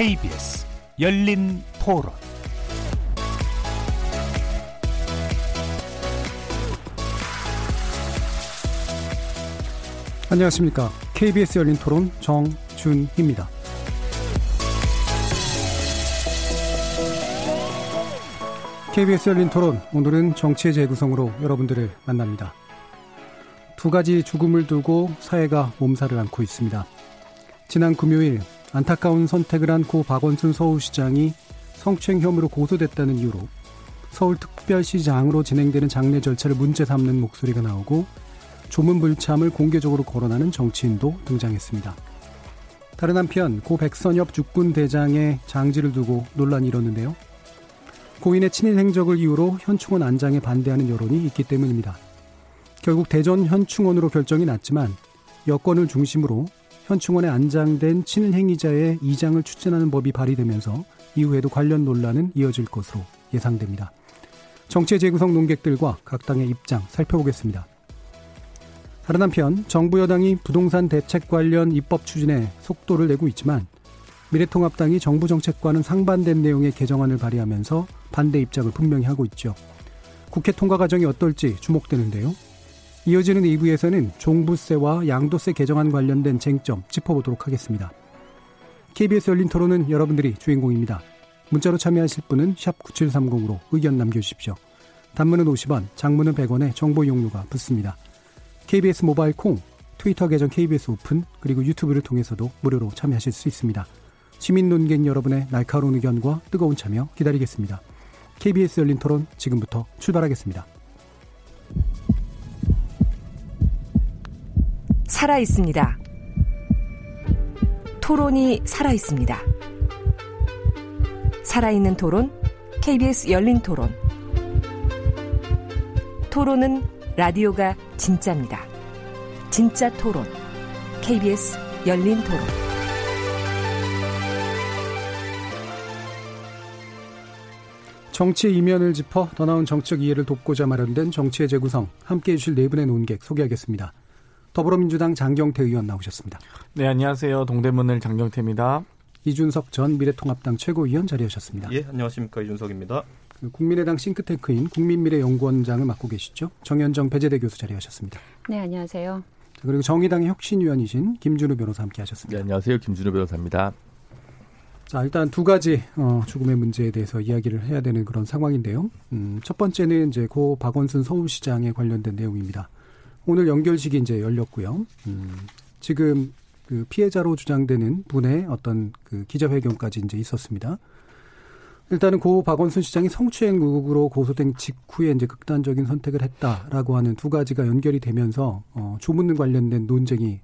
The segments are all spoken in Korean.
KBS 열린 토론 안녕하십니까. KBS 열린 토론 정준희입니다. KBS 열린 토론 오늘은 정치의 재구성으로 여러분들을 만납니다. 두 가지 죽음을 두고 사회가 몸살을 앓고 있습니다. 지난 금요일 안타까운 선택을 한 고 박원순 서울시장이 성추행 혐의로 고소됐다는 이유로 서울특별시장으로 진행되는 장례 절차를 문제 삼는 목소리가 나오고 조문불참을 공개적으로 거론하는 정치인도 등장했습니다. 다른 한편 고 백선엽 죽군 대장의 장지를 두고 논란이 일었는데요. 고인의 친일 행적을 이유로 현충원 안장에 반대하는 여론이 있기 때문입니다. 결국 대전 현충원으로 결정이 났지만 여권을 중심으로 현충원에 안장된 친일 행위자의 이장을 추진하는 법이 발의되면서 이후에도 관련 논란은 이어질 것으로 예상됩니다. 정치 재구성 논객들과 각 당의 입장 살펴보겠습니다. 다른 한편 정부 여당이 부동산 대책 관련 입법 추진에 속도를 내고 있지만 미래통합당이 정부 정책과는 상반된 내용의 개정안을 발의하면서 반대 입장을 분명히 하고 있죠. 국회 통과 과정이 어떨지 주목되는데요. 이어지는 2부에서는 종부세와 양도세 개정안 관련된 쟁점 짚어보도록 하겠습니다. KBS 열린 토론은 여러분들이 주인공입니다. 문자로 참여하실 분은 9730으로 의견 남겨주십시오. 단문은 50원, 장문은 100원에 정보 이용료가 붙습니다. KBS 모바일 콩, 트위터 계정 KBS 오픈, 그리고 유튜브를 통해서도 무료로 참여하실 수 있습니다. 시민 논객 여러분의 날카로운 의견과 뜨거운 참여 기다리겠습니다. KBS 열린 토론 지금부터 출발하겠습니다. 살아 있습니다. 토론이 살아 있습니다. 살아있는 토론, KBS 열린 토론. 토론은 라디오가 진짜입니다. 진짜 토론, KBS 열린 토론. 정치의 이면을 짚어 더 나은 정책 이해를 돕고자 마련된 정치의 재구성 함께 해 주실 네 분의 논객 소개하겠습니다. 더불어민주당 장경태 의원 나오셨습니다. 네, 안녕하세요. 동대문을 장경태입니다. 이준석 전 미래통합당 최고위원 자리하셨습니다. 예, 안녕하십니까. 이준석입니다. 그 국민의당 싱크탱크인 국민미래연구원장을 맡고 계시죠. 정현정 배재대 교수 자리하셨습니다. 네, 안녕하세요. 그리고 정의당의 혁신위원이신 김준우 변호사 함께 하셨습니다. 네, 안녕하세요. 김준우 변호사입니다. 자, 일단 두 가지 어, 죽음의 문제에 대해서 이야기를 해야 되는 그런 상황인데요. 음, 첫 번째는 이제 고 박원순 서울시장에 관련된 내용입니다. 오늘 연결식이 이제 열렸고요. 음, 지금 그 피해자로 주장되는 분의 어떤 그 기자회견까지 이제 있었습니다. 일단은 고 박원순 시장이 성추행 의혹으로 고소된 직후에 이제 극단적인 선택을 했다라고 하는 두 가지가 연결이 되면서 어, 조문 관련된 논쟁이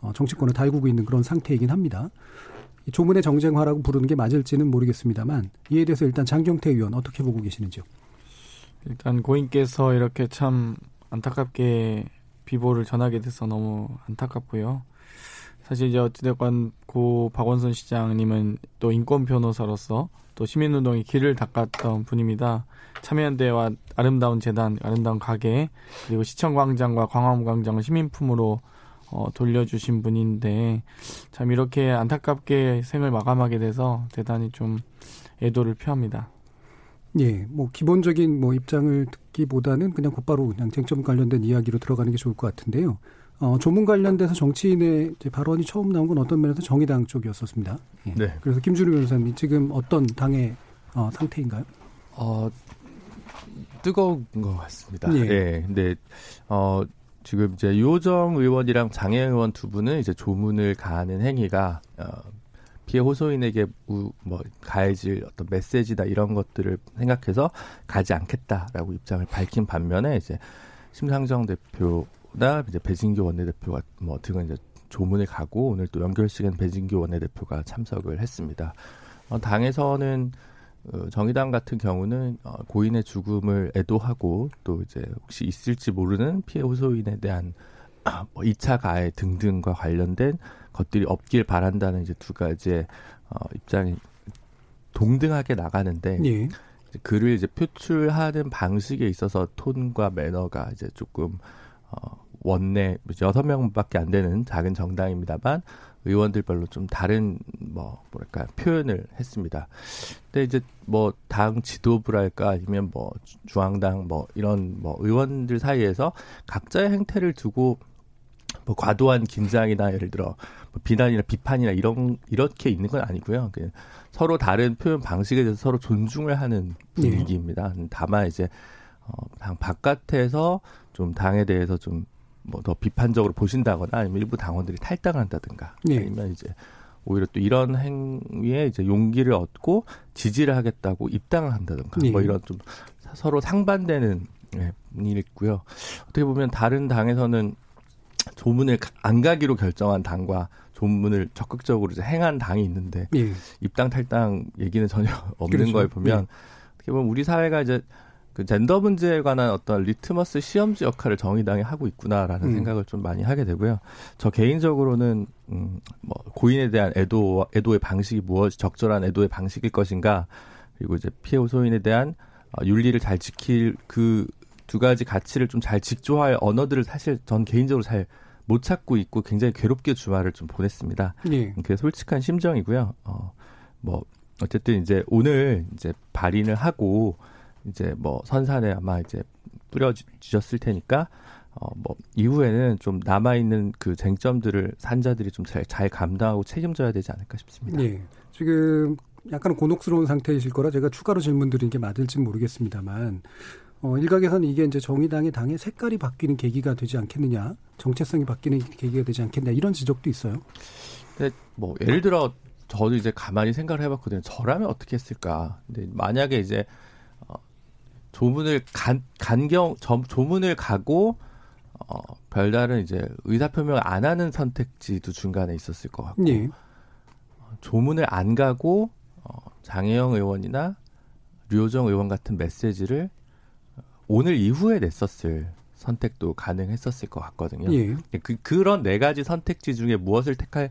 어, 정치권을 달구고 있는 그런 상태이긴 합니다. 조문의 정쟁화라고 부르는 게 맞을지는 모르겠습니다만 이에 대해서 일단 장경태 의원 어떻게 보고 계시는지요? 일단 고인께서 이렇게 참 안타깝게 비보를 전하게 돼서 너무 안타깝고요. 사실 이제 어찌됐건 고 박원순 시장님은 또 인권 변호사로서 또 시민운동의 길을 닦았던 분입니다. 참여연대와 아름다운 재단, 아름다운 가게 그리고 시청광장과 광화문광장을 시민품으로 어, 돌려주신 분인데 참 이렇게 안타깝게 생을 마감하게 돼서 대단히 좀 애도를 표합니다. 예, 뭐 기본적인 뭐 입장을 듣기보다는 그냥 곧바로 그냥 쟁점 관련된 이야기로 들어가는 게 좋을 것 같은데요. 어, 조문 관련돼서 정치인의 발언이 처음 나온 건 어떤 면에서 정의당 쪽이었었습니다. 예. 네. 그래서 김준우 변호사님 지금 어떤 당의 어, 상태인가요? 어, 뜨거운 것 같습니다. 예. 네. 근데 어 지금 이제 요정 의원이랑 장애 의원 두 분은 이제 조문을 가하는 행위가 어, 피해 호소인에게 우, 뭐 가해질 어떤 메시지다 이런 것들을 생각해서 가지 않겠다라고 입장을 밝힌 반면에 이제 심상정 대표나 이제 배진교 원내대표가 뭐 등은 이제 조문을 가고 오늘 또 연결식엔 배진교 원내대표가 참석을 했습니다. 어, 당에서는 어, 정의당 같은 경우는 어, 고인의 죽음을 애도하고 또 이제 혹시 있을지 모르는 피해 호소인에 대한 뭐 2차 가해 등등과 관련된 것들이 없길 바란다는 이제 두 가지의 어, 입장이 동등하게 나가는데 예. 글을 이제 표출하는 방식에 있어서 톤과 매너가 이제 조금 어, 원내 여섯 명밖에 안 되는 작은 정당입니다만 의원들별로 좀 다른 뭐 뭐랄까 표현을 했습니다. 근데 이제 뭐 당 지도부랄까 아니면 뭐 중앙당 뭐 이런 뭐 의원들 사이에서 각자의 행태를 두고 뭐 과도한 긴장이나 예를 들어 뭐 비난이나 비판이나 이런 이렇게 있는 건 아니고요. 그 서로 다른 표현 방식에 대해서 서로 존중을 하는 네. 분위기입니다. 네. 다만 이제 어, 당 바깥에서 좀 당에 대해서 좀 뭐 더 비판적으로 보신다거나 아니면 일부 당원들이 탈당한다든가 네. 아니면 이제 오히려 또 이런 행위에 이제 용기를 얻고 지지를 하겠다고 입당을 한다든가 네. 뭐 이런 좀 서로 상반되는 예, 일이 있고요. 어떻게 보면 다른 당에서는 조문을 안 가기로 결정한 당과 조문을 적극적으로 이제 행한 당이 있는데 예. 입당 탈당 얘기는 전혀 없는 그렇죠. 걸 보면 예. 어떻게 보면 우리 사회가 이제 그 젠더 문제에 관한 어떤 리트머스 시험지 역할을 정의당이 하고 있구나라는 음. 생각을 좀 많이 하게 되고요. 저 개인적으로는 음, 뭐 고인에 대한 애도 애도의 방식이 무엇이 적절한 애도의 방식일 것인가 그리고 이제 피해 호소인에 대한 어, 윤리를 잘 지킬 그 두 가지 가치를 좀 잘 직조할 언어들을 사실 전 개인적으로 잘 못 찾고 있고 굉장히 괴롭게 주말을 좀 보냈습니다. 예. 그게 솔직한 심정이고요. 어, 뭐 어쨌든 이제 오늘 이제 발인을 하고 이제 뭐 선산에 아마 이제 뿌려주셨을 테니까 어 뭐 이후에는 좀 남아 있는 그 쟁점들을 산자들이 좀 잘 잘 감당하고 책임져야 되지 않을까 싶습니다. 네. 지금 약간 곤혹스러운 상태이실 거라 제가 추가로 질문 드린 게 맞을지 모르겠습니다만 어, 일각에서는 이게 이제 정의당의 당의 색깔이 바뀌는 계기가 되지 않겠느냐, 정체성이 바뀌는 계기가 되지 않겠냐 이런 지적도 있어요. 근데 뭐 예를 들어 저도 이제 가만히 생각을 해봤거든요. 저라면 어떻게 했을까? 근데 만약에 이제 조문을 간, 간경 조문을 가고 어, 별다른 이제 의사 표명을 안 하는 선택지도 중간에 있었을 것 같고 예. 어, 조문을 안 가고 어, 장혜영 의원이나 류호정 의원 같은 메시지를 오늘 이후에 냈었을 선택도 가능했었을 것 같거든요. 예. 그, 그런 네 가지 선택지 중에 무엇을 택할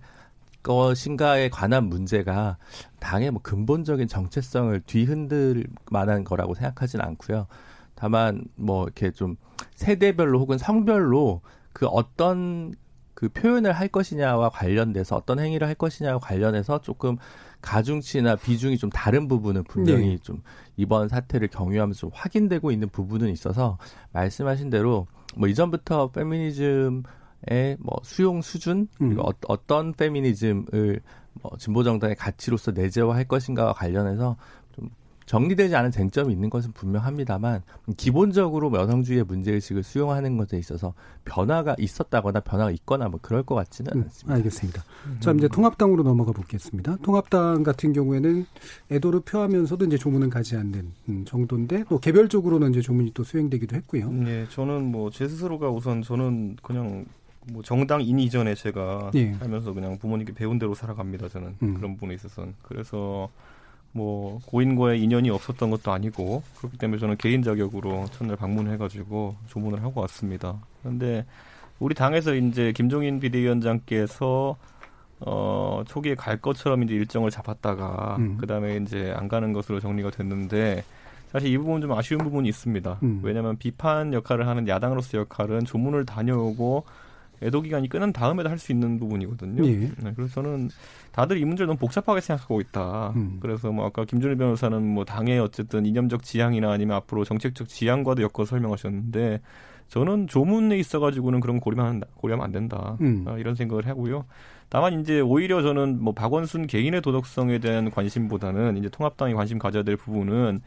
것인가에 관한 문제가 당의 뭐 근본적인 정체성을 뒤흔들 만한 거라고 생각하지는 않고요. 다만 뭐 이렇게 좀 세대별로 혹은 성별로 그 어떤 그 표현을 할 것이냐와 관련돼서 어떤 행위를 할 것이냐와 관련해서 조금 가중치나 비중이 좀 다른 부분은 분명히 네. 좀 이번 사태를 경유하면서 좀 확인되고 있는 부분은 있어서 말씀하신 대로 뭐 이전부터 페미니즘 뭐 수용 수준 그리고 음. 어, 떤 페미니즘을 뭐 진보 정당의 가치로서 내재화할 것인가와 관련해서 좀 정리되지 않은 쟁점이 있는 것은 분명합니다만 기본적으로 뭐 여성주의의 문제의식을 수용하는 것에 있어서 변화가 있었다거나 변화가 있거나 뭐 그럴 것 같지는 음, 않습니다. 알겠습니다. 음. 자 이제 통합당으로 넘어가 보겠습니다. 통합당 같은 경우에는 애도를 표하면서도 이제 조문은 가지 않는 음, 정도인데 또 개별적으로는 이제 조문이 또 수행되기도 했고요. 네, 저는 뭐 제 스스로가 우선 저는 그냥 뭐 정당인 이전에 제가 예. 살면서 그냥 부모님께 배운 대로 살아갑니다. 저는 음. 그런 부분에 있어서는 그래서 뭐 고인과의 인연이 없었던 것도 아니고 그렇기 때문에 저는 개인 자격으로 첫날 방문해가지고 조문을 하고 왔습니다. 그런데 우리 당에서 이제 김종인 비대위원장께서 어 초기에 갈 것처럼 이제 일정을 잡았다가 음. 그다음에 이제 안 가는 것으로 정리가 됐는데 사실 이 부분 좀 아쉬운 부분이 있습니다. 음. 왜냐하면 비판 역할을 하는 야당으로서 역할은 조문을 다녀오고 애도 기간이 끝난 다음에도 할 수 있는 부분이거든요. 예. 네, 그래서 저는 다들 이 문제를 너무 복잡하게 생각하고 있다. 음. 그래서 뭐 아까 김준일 변호사는 뭐 당의 어쨌든 이념적 지향이나 아니면 앞으로 정책적 지향과도 엮어 설명하셨는데 저는 조문에 있어가지고는 그런 고려하면 고려하면 안 된다. 음. 아, 이런 생각을 하고요. 다만 이제 오히려 저는 뭐 박원순 개인의 도덕성에 대한 관심보다는 이제 통합당이 관심 가져야 될 부분은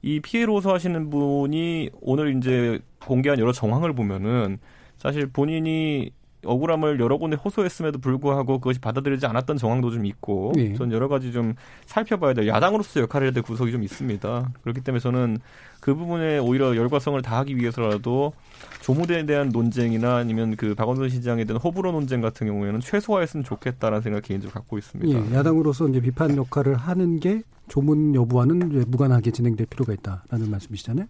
이 피해를 호소하시는 분이 오늘 이제 공개한 여러 정황을 보면은 사실 본인이 억울함을 여러 군데 호소했음에도 불구하고 그것이 받아들이지 않았던 정황도 좀 있고 네. 전 여러 가지 좀 살펴봐야 될 야당으로서 역할을 해야 될 구석이 좀 있습니다. 그렇기 때문에 저는 그 부분에 오히려 열과성을 다하기 위해서라도 조무대에 대한 논쟁이나 아니면 그 박원순 시장에 대한 호불호 논쟁 같은 경우에는 최소화했으면 좋겠다라는 생각을 개인적으로 갖고 있습니다. 예, 야당으로서 이제 비판 역할을 하는 게 조문 여부와는 무관하게 진행될 필요가 있다라는 말씀이시잖아요.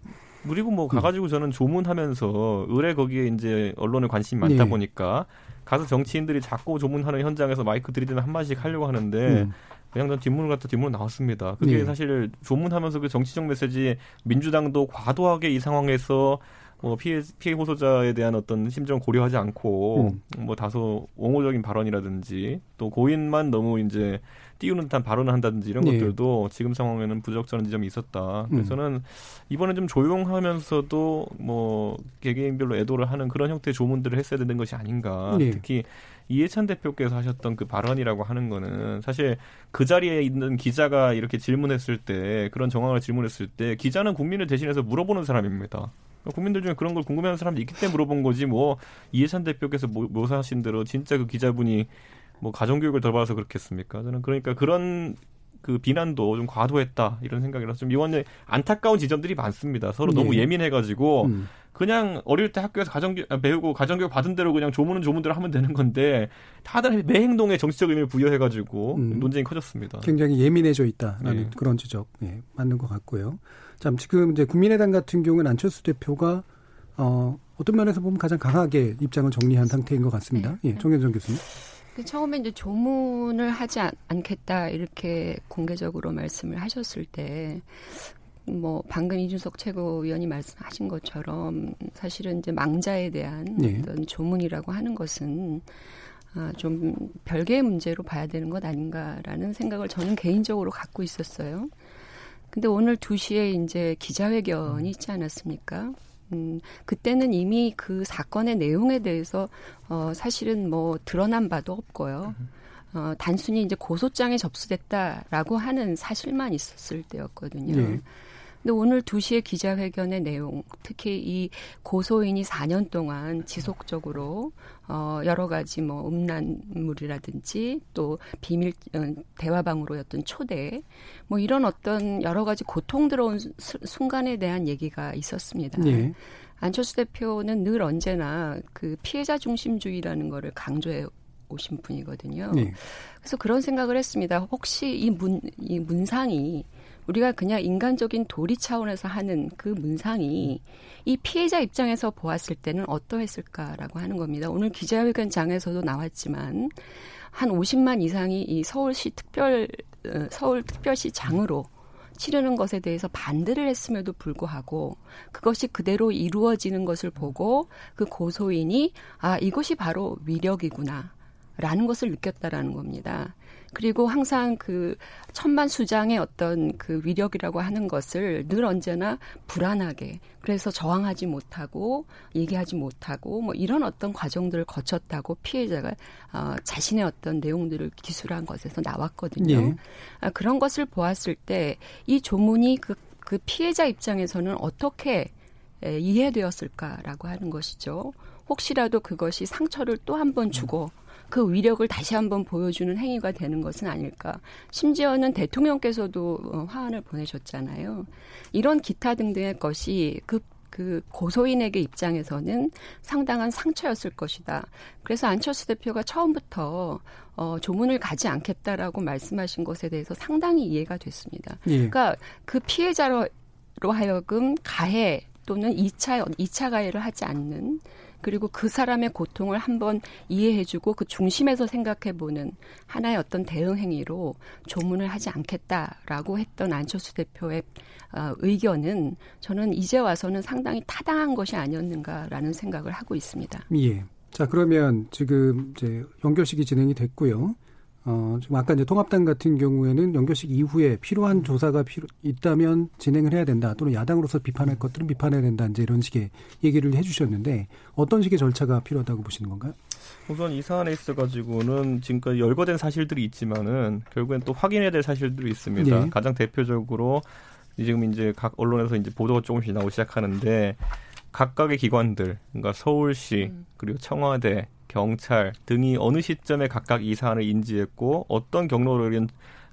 그리고 뭐 가가지고 저는 조문하면서 의뢰 거기에 이제 언론에 관심이 많다 네. 보니까 가서 정치인들이 자꾸 조문하는 현장에서 마이크 들이대면 한 마디씩 하려고 하는데 음. 그냥 전 뒷문을 갖다 뒷문 나왔습니다. 그게 네. 사실 조문하면서 그 정치적 메시지 민주당도 과도하게 이 상황에서 뭐 피해 피해 호소자에 대한 어떤 심정 고려하지 않고 음. 뭐 다소 옹호적인 발언이라든지 또 고인만 너무 이제 띄우는 듯한 발언을 한다든지 이런 네. 것들도 지금 상황에는 부적절한 지점이 있었다. 그래서 음. 저는 이번에 좀 조용하면서도 뭐 개개인별로 애도를 하는 그런 형태의 조문들을 했어야 되는 것이 아닌가. 네. 특히 이해찬 대표께서 하셨던 그 발언이라고 하는 거는 사실 그 자리에 있는 기자가 이렇게 질문했을 때 그런 정황을 질문했을 때 기자는 국민을 대신해서 물어보는 사람입니다. 국민들 중에 그런 걸 궁금해하는 사람이 있기 때문에 물어본 거지 뭐 이해찬 대표께서 묘사하신 대로 진짜 그 기자분이 뭐 가정교육을 덜 받아서 그렇겠습니까? 저는 그러니까 그런 그 비난도 좀 과도했다 이런 생각이라서 좀 이번에 안타까운 지점들이 많습니다. 서로 네. 너무 예민해가지고 음. 그냥 어릴 때 학교에서 가정교육 아, 배우고 가정교육 받은 대로 그냥 조문은 조문대로 하면 되는 건데 다들 매 행동에 정치적 의미를 부여해가지고 음. 논쟁이 커졌습니다. 굉장히 예민해져 있다라는 네. 그런 지적 네, 맞는 것 같고요. 참 지금 이제 국민의당 같은 경우는 안철수 대표가 어, 어떤 면에서 보면 가장 강하게 입장을 정리한 상태인 것 같습니다. 네. 예, 정현정 교수님. 그 처음에 이제 조문을 하지 않, 겠다 이렇게 공개적으로 말씀을 하셨을 때, 뭐 방금 이준석 최고위원이 말씀하신 것처럼 사실은 이제 망자에 대한 네. 어떤 조문이라고 하는 것은 아, 좀 별개의 문제로 봐야 되는 것 아닌가라는 생각을 저는 개인적으로 갖고 있었어요. 근데 오늘 2시에 이제 기자회견이 있지 않았습니까? 음, 그때는 이미 그 사건의 내용에 대해서 어, 사실은 뭐 드러난 바도 없고요. 어, 단순히 이제 고소장에 접수됐다라고 하는 사실만 있었을 때였거든요. 네. 근데 오늘 2시에 기자회견의 내용, 특히 이 고소인이 4년 동안 지속적으로 어 여러 가지 뭐 음란물이라든지 또 비밀 어, 대화방으로였던 초대 뭐 이런 어떤 여러 가지 고통 들어온 수, 순간에 대한 얘기가 있었습니다. 네. 안철수 대표는 늘 언제나 그 피해자 중심주의라는 거를 강조해 오신 분이거든요. 네. 그래서 그런 생각을 했습니다. 혹시 이 문, 이 문상이 우리가 그냥 인간적인 도리 차원에서 하는 그 문상이 이 피해자 입장에서 보았을 때는 어떠했을까라고 하는 겁니다. 오늘 기자회견장에서도 나왔지만 한 50만 이상이 이 서울시 특별 어, 서울 특별시 장으로 치르는 것에 대해서 반대를 했음에도 불구하고 그것이 그대로 이루어지는 것을 보고 그 고소인이 아 이것이 바로 위력이구나. 라는 것을 느꼈다라는 겁니다. 그리고 항상 그 천만 수장의 어떤 그 위력이라고 하는 것을 늘 언제나 불안하게 그래서 저항하지 못하고 얘기하지 못하고 뭐 이런 어떤 과정들을 거쳤다고 피해자가 어, 자신의 어떤 내용들을 기술한 것에서 나왔거든요. 예. 아, 그런 것을 보았을 때 이 조문이 그, 그 피해자 입장에서는 어떻게 에, 이해되었을까라고 하는 것이죠. 혹시라도 그것이 상처를 또 한 번 주고 그 위력을 다시 한번 보여주는 행위가 되는 것은 아닐까. 심지어는 대통령께서도 어, 화환을 보내셨잖아요. 이런 기타 등등의 것이 그, 그 고소인에게 입장에서는 상당한 상처였을 것이다. 그래서 안철수 대표가 처음부터 어, 조문을 가지 않겠다라고 말씀하신 것에 대해서 상당히 이해가 됐습니다. 예. 그러니까 그 피해자로 하여금 가해 또는 2차, 2차 가해를 하지 않는 그리고 그 사람의 고통을 한번 이해해주고 그 중심에서 생각해보는 하나의 어떤 대응 행위로 조문을 하지 않겠다라고 했던 안철수 대표의 어, 의견은 저는 이제 와서는 상당히 타당한 것이 아니었는가라는 생각을 하고 있습니다. 예. 자 그러면 지금 이제 연결식이 진행이 됐고요. 어, 지금 아까 이제 통합당 같은 경우에는 연결식 이후에 필요한 조사가 필요 있다면 진행을 해야 된다. 또는 야당으로서 비판할 것들은 비판해야 된다. 이제 이런 식의 얘기를 해 주셨는데 어떤 식의 절차가 필요하다고 보시는 건가요? 우선 이 사안에 있어 가지고는 지금까지 열거된 사실들이 있지만은 결국엔 또 확인해야 될 사실들이 있습니다. 네. 가장 대표적으로 지금 이제 각 언론에서 이제 보도가 조금씩 나오기 시작하는데 각각의 기관들, 그러니까 서울시 음. 그리고 청와대 경찰 등이 어느 시점에 각각 이 사안을 인지했고 어떤 경로로 이런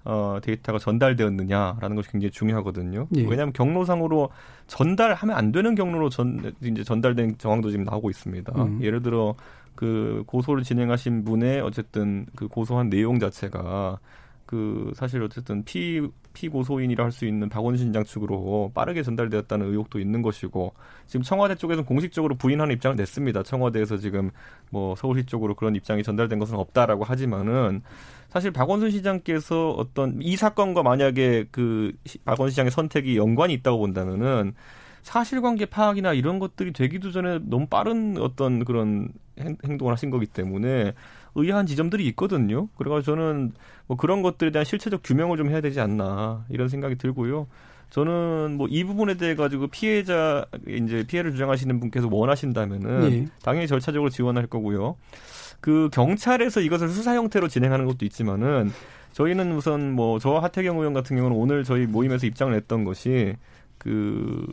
어, 데이터가 전달되었느냐라는 것이 굉장히 중요하거든요. 예. 왜냐하면 경로상으로 전달하면 안 되는 경로로 전 이제 전달된 정황도 지금 나오고 있습니다. 음. 예를 들어 그 고소를 진행하신 분의 어쨌든 그 고소한 내용 자체가 그 사실 어쨌든 피 피고소인이라 할 수 있는 박원순 장 측으로 빠르게 전달되었다는 의혹도 있는 것이고 지금 청와대 쪽에서는 공식적으로 부인하는 입장을 냈습니다. 청와대에서 지금 뭐 서울시 쪽으로 그런 입장이 전달된 것은 없다라고 하지만은 사실 박원순 시장께서 어떤 이 사건과 만약에 그 박원순 시장의 선택이 연관이 있다고 본다면은 사실관계 파악이나 이런 것들이 되기도 전에 너무 빠른 어떤 그런 행 동을 하신 거기 때문에 의아한 지점들이 있거든요. 그래가지고 저는 뭐 그런 것들에 대한 실체적 규명을 좀 해야 되지 않나 이런 생각이 들고요. 저는 뭐 이 부분에 대해 가지고 피해자 이제 피해를 주장하시는 분께서 원하신다면은 네. 당연히 절차적으로 지원할 거고요. 그 경찰에서 이것을 수사 형태로 진행하는 것도 있지만은 저희는 우선 뭐저 하태경 의원 같은 경우는 오늘 저희 모임에서 입장을 냈던 것이 그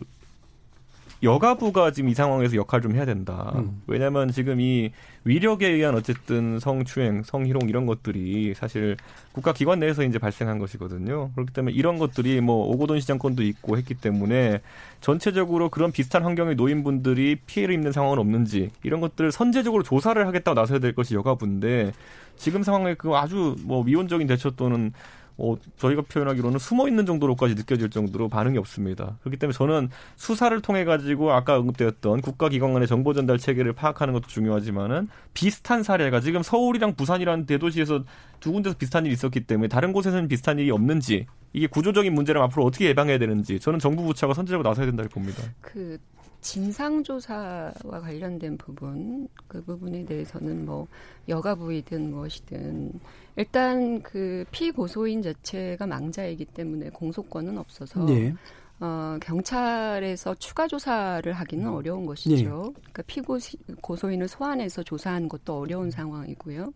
여가부가 지금 이 상황에서 역할을 좀 해야 된다. 음. 왜냐하면 지금 이 위력에 의한 어쨌든 성추행, 성희롱 이런 것들이 사실 국가기관 내에서 이제 발생한 것이거든요. 그렇기 때문에 이런 것들이 뭐 오고돈 시장권도 있고 했기 때문에 전체적으로 그런 비슷한 환경의 노인분들이 피해를 입는 상황은 없는지 이런 것들을 선제적으로 조사를 하겠다고 나서야 될 것이 여가부인데 지금 상황에 그 아주 뭐 미온적인 대처 또는 어, 저희가 표현하기로는 숨어 있는 정도로까지 느껴질 정도로 반응이 없습니다. 그렇기 때문에 저는 수사를 통해 가지고 아까 언급되었던 국가기관 간의 정보 전달 체계를 파악하는 것도 중요하지만은 비슷한 사례가 지금 서울이랑 부산이라는 대도시에서 두 군데서 비슷한 일이 있었기 때문에 다른 곳에서는 비슷한 일이 없는지 이게 구조적인 문제를 앞으로 어떻게 예방해야 되는지 저는 정부 부처가 선제적으로 나서야 된다고 봅니다. 그 진상조사와 관련된 부분 그 부분에 대해서는 뭐 여가부이든 무엇이든 일단 그 피고소인 자체가 망자이기 때문에 공소권은 없어서 네. 어, 경찰에서 추가 조사를 하기는 어려운 것이죠. 네. 그러니까 피고소인을 소환해서 조사하는 것도 어려운 상황이고요.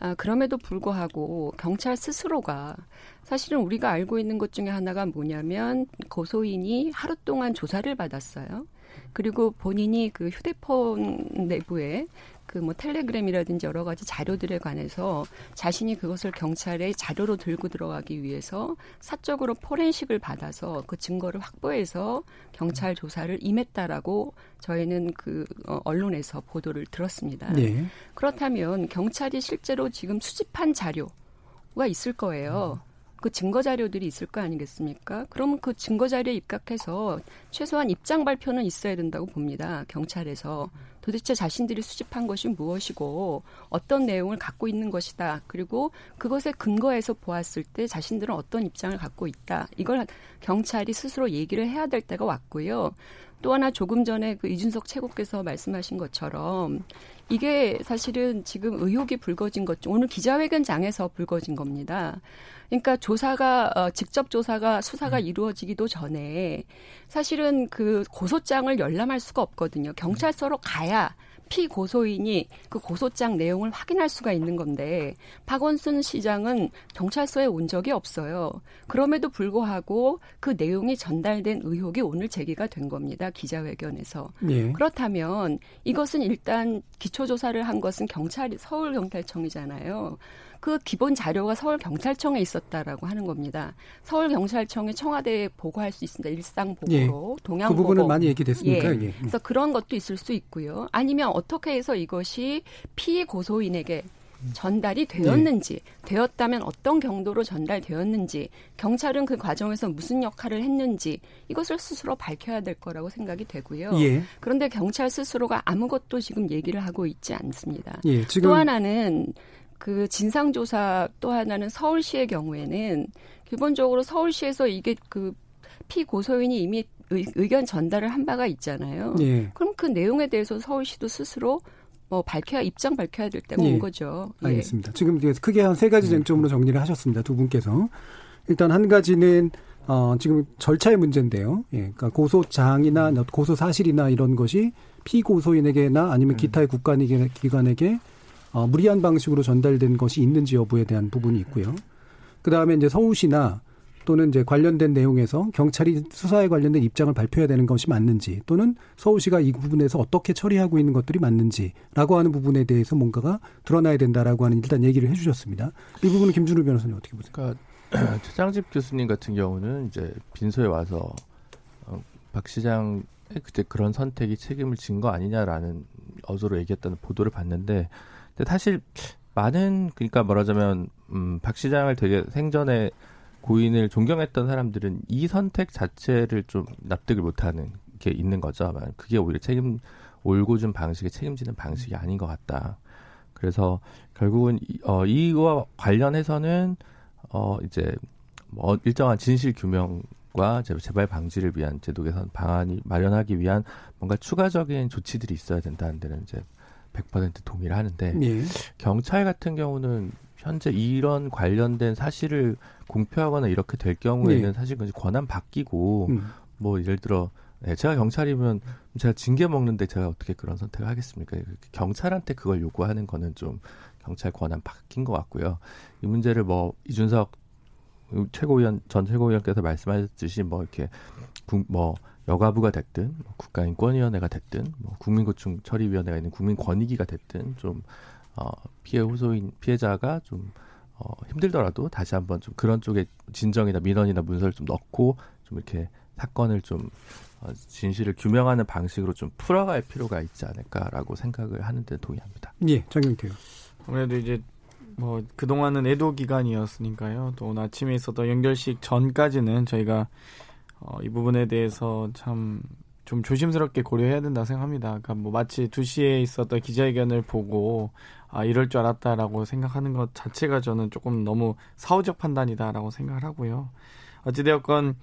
아, 그럼에도 불구하고 경찰 스스로가 사실은 우리가 알고 있는 것 중에 하나가 뭐냐면 고소인이 하루 동안 조사를 받았어요. 그리고 본인이 그 휴대폰 내부에 그 뭐 텔레그램이라든지 여러 가지 자료들에 관해서 자신이 그것을 경찰에 자료로 들고 들어가기 위해서 사적으로 포렌식을 받아서 그 증거를 확보해서 경찰 조사를 임했다라고 저희는 그 어, 언론에서 보도를 들었습니다. 네. 그렇다면 경찰이 실제로 지금 수집한 자료가 있을 거예요. 그 증거 자료들이 있을 거 아니겠습니까? 그러면 그 증거 자료에 입각해서 최소한 입장 발표는 있어야 된다고 봅니다. 경찰에서 도대체 자신들이 수집한 것이 무엇이고 어떤 내용을 갖고 있는 것이다. 그리고 그것에 근거해서 보았을 때 자신들은 어떤 입장을 갖고 있다. 이걸 경찰이 스스로 얘기를 해야 될 때가 왔고요. 또 하나 조금 전에 그 이준석 최고께서 말씀하신 것처럼 이게 사실은 지금 의혹이 불거진 것 중 오늘 기자회견장에서 불거진 겁니다. 그러니까 조사가 어, 직접 조사가 수사가 음. 이루어지기도 전에 사실은 그 고소장을 열람할 수가 없거든요. 경찰서로 가야 피고소인이 그 고소장 내용을 확인할 수가 있는 건데 박원순 시장은 경찰서에 온 적이 없어요. 그럼에도 불구하고 그 내용이 전달된 의혹이 오늘 제기가 된 겁니다. 기자회견에서. 예. 그렇다면 이것은 일단 기초조사를 한 것은 경찰 서울경찰청이잖아요. 그 기본 자료가 서울 경찰청에 있었다라고 하는 겁니다. 서울 경찰청에 청와대에 보고할 수 있습니다. 일상 보고로 예. 동양 그 부분은 많이 얘기됐습니까? 예. 예. 그래서 그런 것도 있을 수 있고요. 아니면 어떻게 해서 이것이 피해 고소인에게 전달이 되었는지, 네. 되었다면 어떤 경도로 전달되었는지, 경찰은 그 과정에서 무슨 역할을 했는지 이것을 스스로 밝혀야 될 거라고 생각이 되고요. 예. 그런데 경찰 스스로가 아무것도 지금 얘기를 하고 있지 않습니다. 예, 또 하나는 그 진상조사 또 하나는 서울시의 경우에는 기본적으로 서울시에서 이게 그 피고소인이 이미 의, 견 전달을 한 바가 있잖아요. 예. 그럼 그 내용에 대해서 서울시도 스스로 뭐 밝혀야 입장 밝혀야 될 때가 예. 온 거죠. 예. 알겠습니다. 지금 크게 한 세 가지 네. 쟁점으로 정리를 하셨습니다. 두 분께서 일단 한 가지는 어, 지금 절차의 문제인데요. 예, 그러니까 고소장이나 고소 사실이나 이런 것이 피고소인에게나 아니면 음. 기타의 국가기관에게 어, 무리한 방식으로 전달된 것이 있는지 여부에 대한 부분이 있고요. 그 다음에 이제 서울시나 또는 이제 관련된 내용에서 경찰이 수사에 관련된 입장을 발표해야 되는 것이 맞는지 또는 서울시가 이 부분에서 어떻게 처리하고 있는 것들이 맞는지라고 하는 부분에 대해서 뭔가가 드러나야 된다라고 하는 일단 얘기를 해주셨습니다. 이 부분은 김준우 변호사님 어떻게 보세요? 그러니까 최장집 교수님 같은 경우는 이제 빈소에 와서 어, 박 시장 그때 그런 선택이 책임을 진 거 아니냐라는 어조로 얘기했다는 보도를 봤는데 근데 사실 많은 그러니까 말하자면 음, 박 시장을 되게 생전에 고인을 존경했던 사람들은 이 선택 자체를 좀 납득을 못하는 게 있는 거죠. 그게 오히려 책임 올고 준 방식에 책임지는 방식이 아닌 것 같다. 그래서 결국은 어, 이와 관련해서는 어, 이제 뭐 일정한 진실 규명과 재발 방지를 위한 제도 개선 방안이 마련하기 위한 뭔가 추가적인 조치들이 있어야 된다는 데는 이제 100% 동의를 하는데 예. 경찰 같은 경우는 현재 이런 관련된 사실을 공표하거나 이렇게 될 경우에는 예. 사실 권한 바뀌고 음. 뭐 예를 들어 네, 제가 경찰이면 제가 징계 먹는데 제가 어떻게 그런 선택을 하겠습니까? 경찰한테 그걸 요구하는 거는 좀 경찰 권한 바뀐 것 같고요. 이 문제를 뭐 이준석 최고위원 전 최고위원께서 말씀하셨듯이 뭐 이렇게 국, 뭐 여가부가 됐든 뭐 국가인권위원회가 됐든 뭐 국민고충 처리위원회가 있는 국민권익위가 됐든 좀 어, 피해 호소인 피해자가 좀 어, 힘들더라도 다시 한번 좀 그런 쪽에 진정이나 민원이나 문서를 좀 넣고 좀 이렇게 사건을 좀 어, 진실을 규명하는 방식으로 좀 풀어갈 필요가 있지 않을까라고 생각을 하는데 동의합니다. 예, 정경태요. 아무래도 이제 뭐 그동안은 애도 기간이었으니까요. 또 오늘 아침에 있었던 연결식 전까지는 저희가 어, 이 부분에 대해서 참 좀 조심스럽게 고려해야 된다 생각합니다. 그러니까 뭐 마치 2시에 있었던 기자회견을 보고 아 이럴 줄 알았다라고 생각하는 것 자체가 저는 조금 너무 사후적 판단이다라고 생각을 하고요. 어찌되었건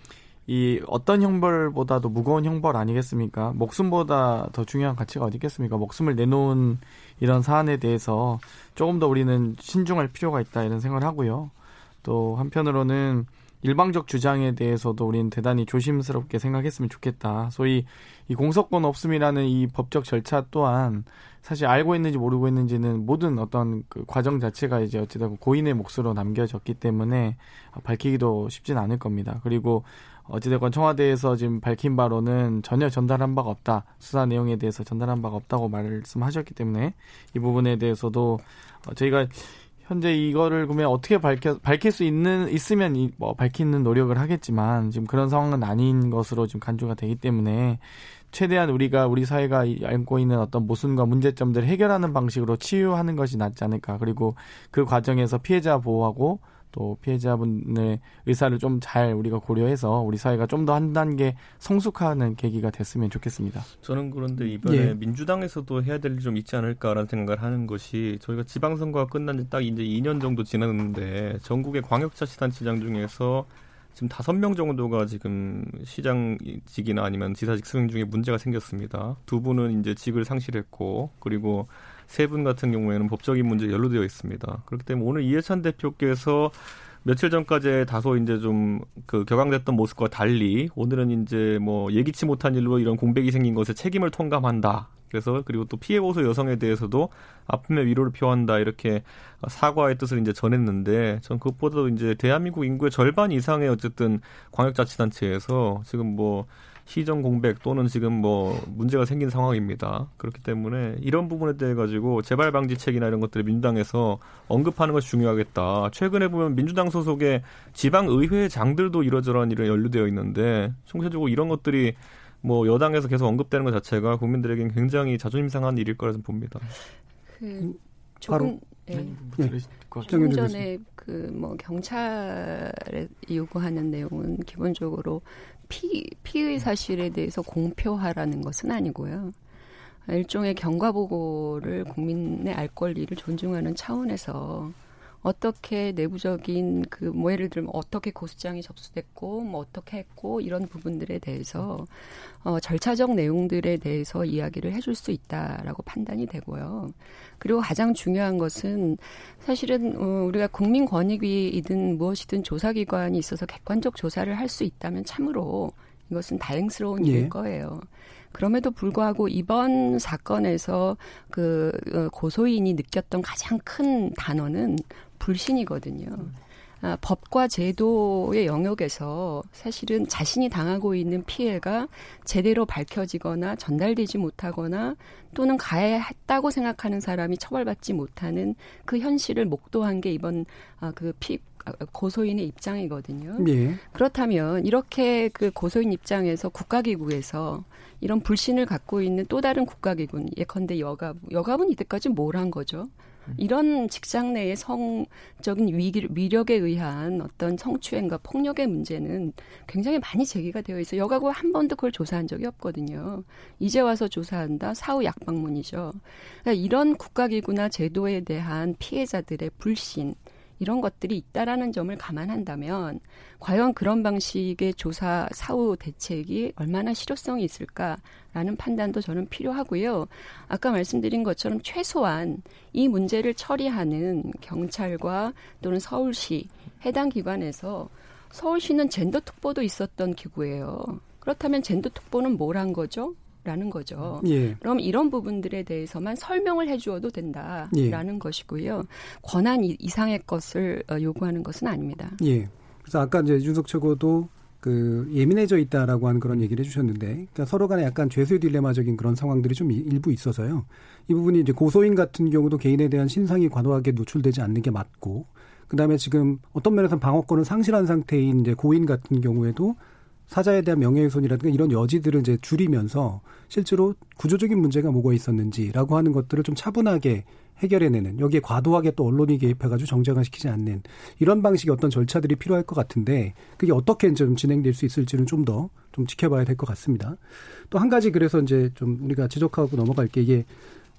이 어떤 형벌보다도 무거운 형벌 아니겠습니까? 목숨보다 더 중요한 가치가 어디 있겠습니까? 목숨을 내놓은 이런 사안에 대해서 조금 더 우리는 신중할 필요가 있다 이런 생각을 하고요. 또 한편으로는 일방적 주장에 대해서도 우리는 대단히 조심스럽게 생각했으면 좋겠다. 소위 이 공소권 없음이라는 이 법적 절차 또한 사실 알고 있는지 모르고 있는지는 모든 어떤 그 과정 자체가 이제 어찌되건 고인의 몫으로 남겨졌기 때문에 밝히기도 쉽진 않을 겁니다. 그리고 어찌됐건 청와대에서 지금 밝힌 바로는 전혀 전달한 바가 없다. 수사 내용에 대해서 전달한 바가 없다고 말씀하셨기 때문에 이 부분에 대해서도 어, 저희가 현재 이거를 그러면 어떻게 밝혀 밝힐 수 있는 있으면 이, 뭐 밝히는 노력을 하겠지만 지금 그런 상황은 아닌 것으로 지금 간주가 되기 때문에 최대한 우리가 우리 사회가 안고 있는 어떤 모순과 문제점들을 해결하는 방식으로 치유하는 것이 낫지 않을까. 그리고 그 과정에서 피해자 보호하고 또 피해자분의 의사를 좀 잘 우리가 고려해서 우리 사회가 좀 더 한 단계 성숙하는 계기가 됐으면 좋겠습니다. 저는 그런데 이번에 예. 민주당에서도 해야 될 일 좀 있지 않을까라는 생각을 하는 것이 저희가 지방선거가 끝난 지 딱 이제 2년 정도 지났는데 전국의 광역자치단체장 중에서 지금 다섯 명 정도가 지금 시장직이나 아니면 지사직 수행 중에 문제가 생겼습니다. 두 분은 이제 직을 상실했고 그리고 세 분 같은 경우에는 법적인 문제 연루되어 있습니다. 그렇기 때문에 오늘 이해찬 대표께서 며칠 전까지 다소 이제 좀 그 격앙됐던 모습과 달리 오늘은 이제 뭐 예기치 못한 일로 이런 공백이 생긴 것에 책임을 통감한다. 그래서 그리고 또 피해 보수 여성에 대해서도 아픔의 위로를 표한다 이렇게 사과의 뜻을 이제 전했는데 전 그것보다도 이제 대한민국 인구의 절반 이상의 어쨌든 광역자치단체에서 지금 뭐 시정 공백 또는 지금 뭐 문제가 생긴 상황입니다. 그렇기 때문에 이런 부분에 대해 가지고 재발 방지책이나 이런 것들을 민주당에서 언급하는 것이 중요하겠다. 최근에 보면 민주당 소속의 지방 의회장들도 이러저러한 일에 연루되어 있는데 총체적으로 이런 것들이 뭐 여당에서 계속 언급되는 것 자체가 국민들에겐 굉장히 자존심 상한 일일 거라 좀 봅니다. 그 조금 예. 네. 네. 조금 전에 그 뭐 경찰에 요구하는 내용은 기본적으로 피, 피의 사실에 대해서 공표하라는 것은 아니고요. 일종의 경과보고를 국민의 알 권리를 존중하는 차원에서 어떻게 내부적인 그 뭐 예를 들면 어떻게 고소장이 접수됐고 뭐 어떻게 했고 이런 부분들에 대해서 어 절차적 내용들에 대해서 이야기를 해줄 수 있다라고 판단이 되고요. 그리고 가장 중요한 것은 사실은 어 우리가 국민권익위이든 무엇이든 조사기관이 있어서 객관적 조사를 할 수 있다면 참으로 이것은 다행스러운 예. 일일 거예요. 그럼에도 불구하고 이번 사건에서 그 어, 고소인이 느꼈던 가장 큰 단어는 불신이거든요. 아, 법과 제도의 영역에서 사실은 자신이 당하고 있는 피해가 제대로 밝혀지거나 전달되지 못하거나 또는 가해했다고 생각하는 사람이 처벌받지 못하는 그 현실을 목도한 게 이번 아, 그 피, 아, 고소인의 입장이거든요. 예. 그렇다면 이렇게 그 고소인 입장에서 국가기구에서 이런 불신을 갖고 있는 또 다른 국가기구, 예컨대 여가부, 여가부는 이때까지 뭘 한 거죠? 이런 직장 내의 성적인 위력에 의한 어떤 성추행과 폭력의 문제는 굉장히 많이 제기가 되어 있어요. 여가부 한 번도 그걸 조사한 적이 없거든요. 이제 와서 조사한다? 사후 약방문이죠. 그러니까 이런 국가기구나 제도에 대한 피해자들의 불신, 이런 것들이 있다라는 점을 감안한다면 과연 그런 방식의 조사 사후 대책이 얼마나 실효성이 있을까라는 판단도 저는 필요하고요. 아까 말씀드린 것처럼 최소한 이 문제를 처리하는 경찰과 또는 서울시 해당 기관에서 서울시는 젠더 특보도 있었던 기구예요. 그렇다면 젠더 특보는 뭘 한 거죠? 라는 거죠. 예. 그럼 이런 부분들에 대해서만 설명을 해주어도 된다라는 예. 것이고요. 권한 이상의 것을 어, 요구하는 것은 아닙니다. 예. 그래서 아까 이제 윤석 최고도 그 예민해져 있다라고 하는 그런 얘기를 해주셨는데, 그러니까 서로 간에 약간 죄수의 딜레마적인 그런 상황들이 좀 일부 있어서요. 이 부분이 이제 고소인 같은 경우도 개인에 대한 신상이 과도하게 노출되지 않는 게 맞고, 그 다음에 지금 어떤 면에서 방어권을 상실한 상태인 이제 고인 같은 경우에도 사자에 대한 명예훼손이라든가 이런 여지들을 이제 줄이면서 실제로 구조적인 문제가 뭐가 있었는지라고 하는 것들을 좀 차분하게 해결해내는 여기에 과도하게 또 언론이 개입해가지고 정쟁화시키지 않는 이런 방식의 어떤 절차들이 필요할 것 같은데 그게 어떻게 좀 진행될 수 있을지는 좀 더좀 좀 지켜봐야 될 것 같습니다. 또 한 가지 그래서 이제 좀 우리가 지적하고 넘어갈 게 이게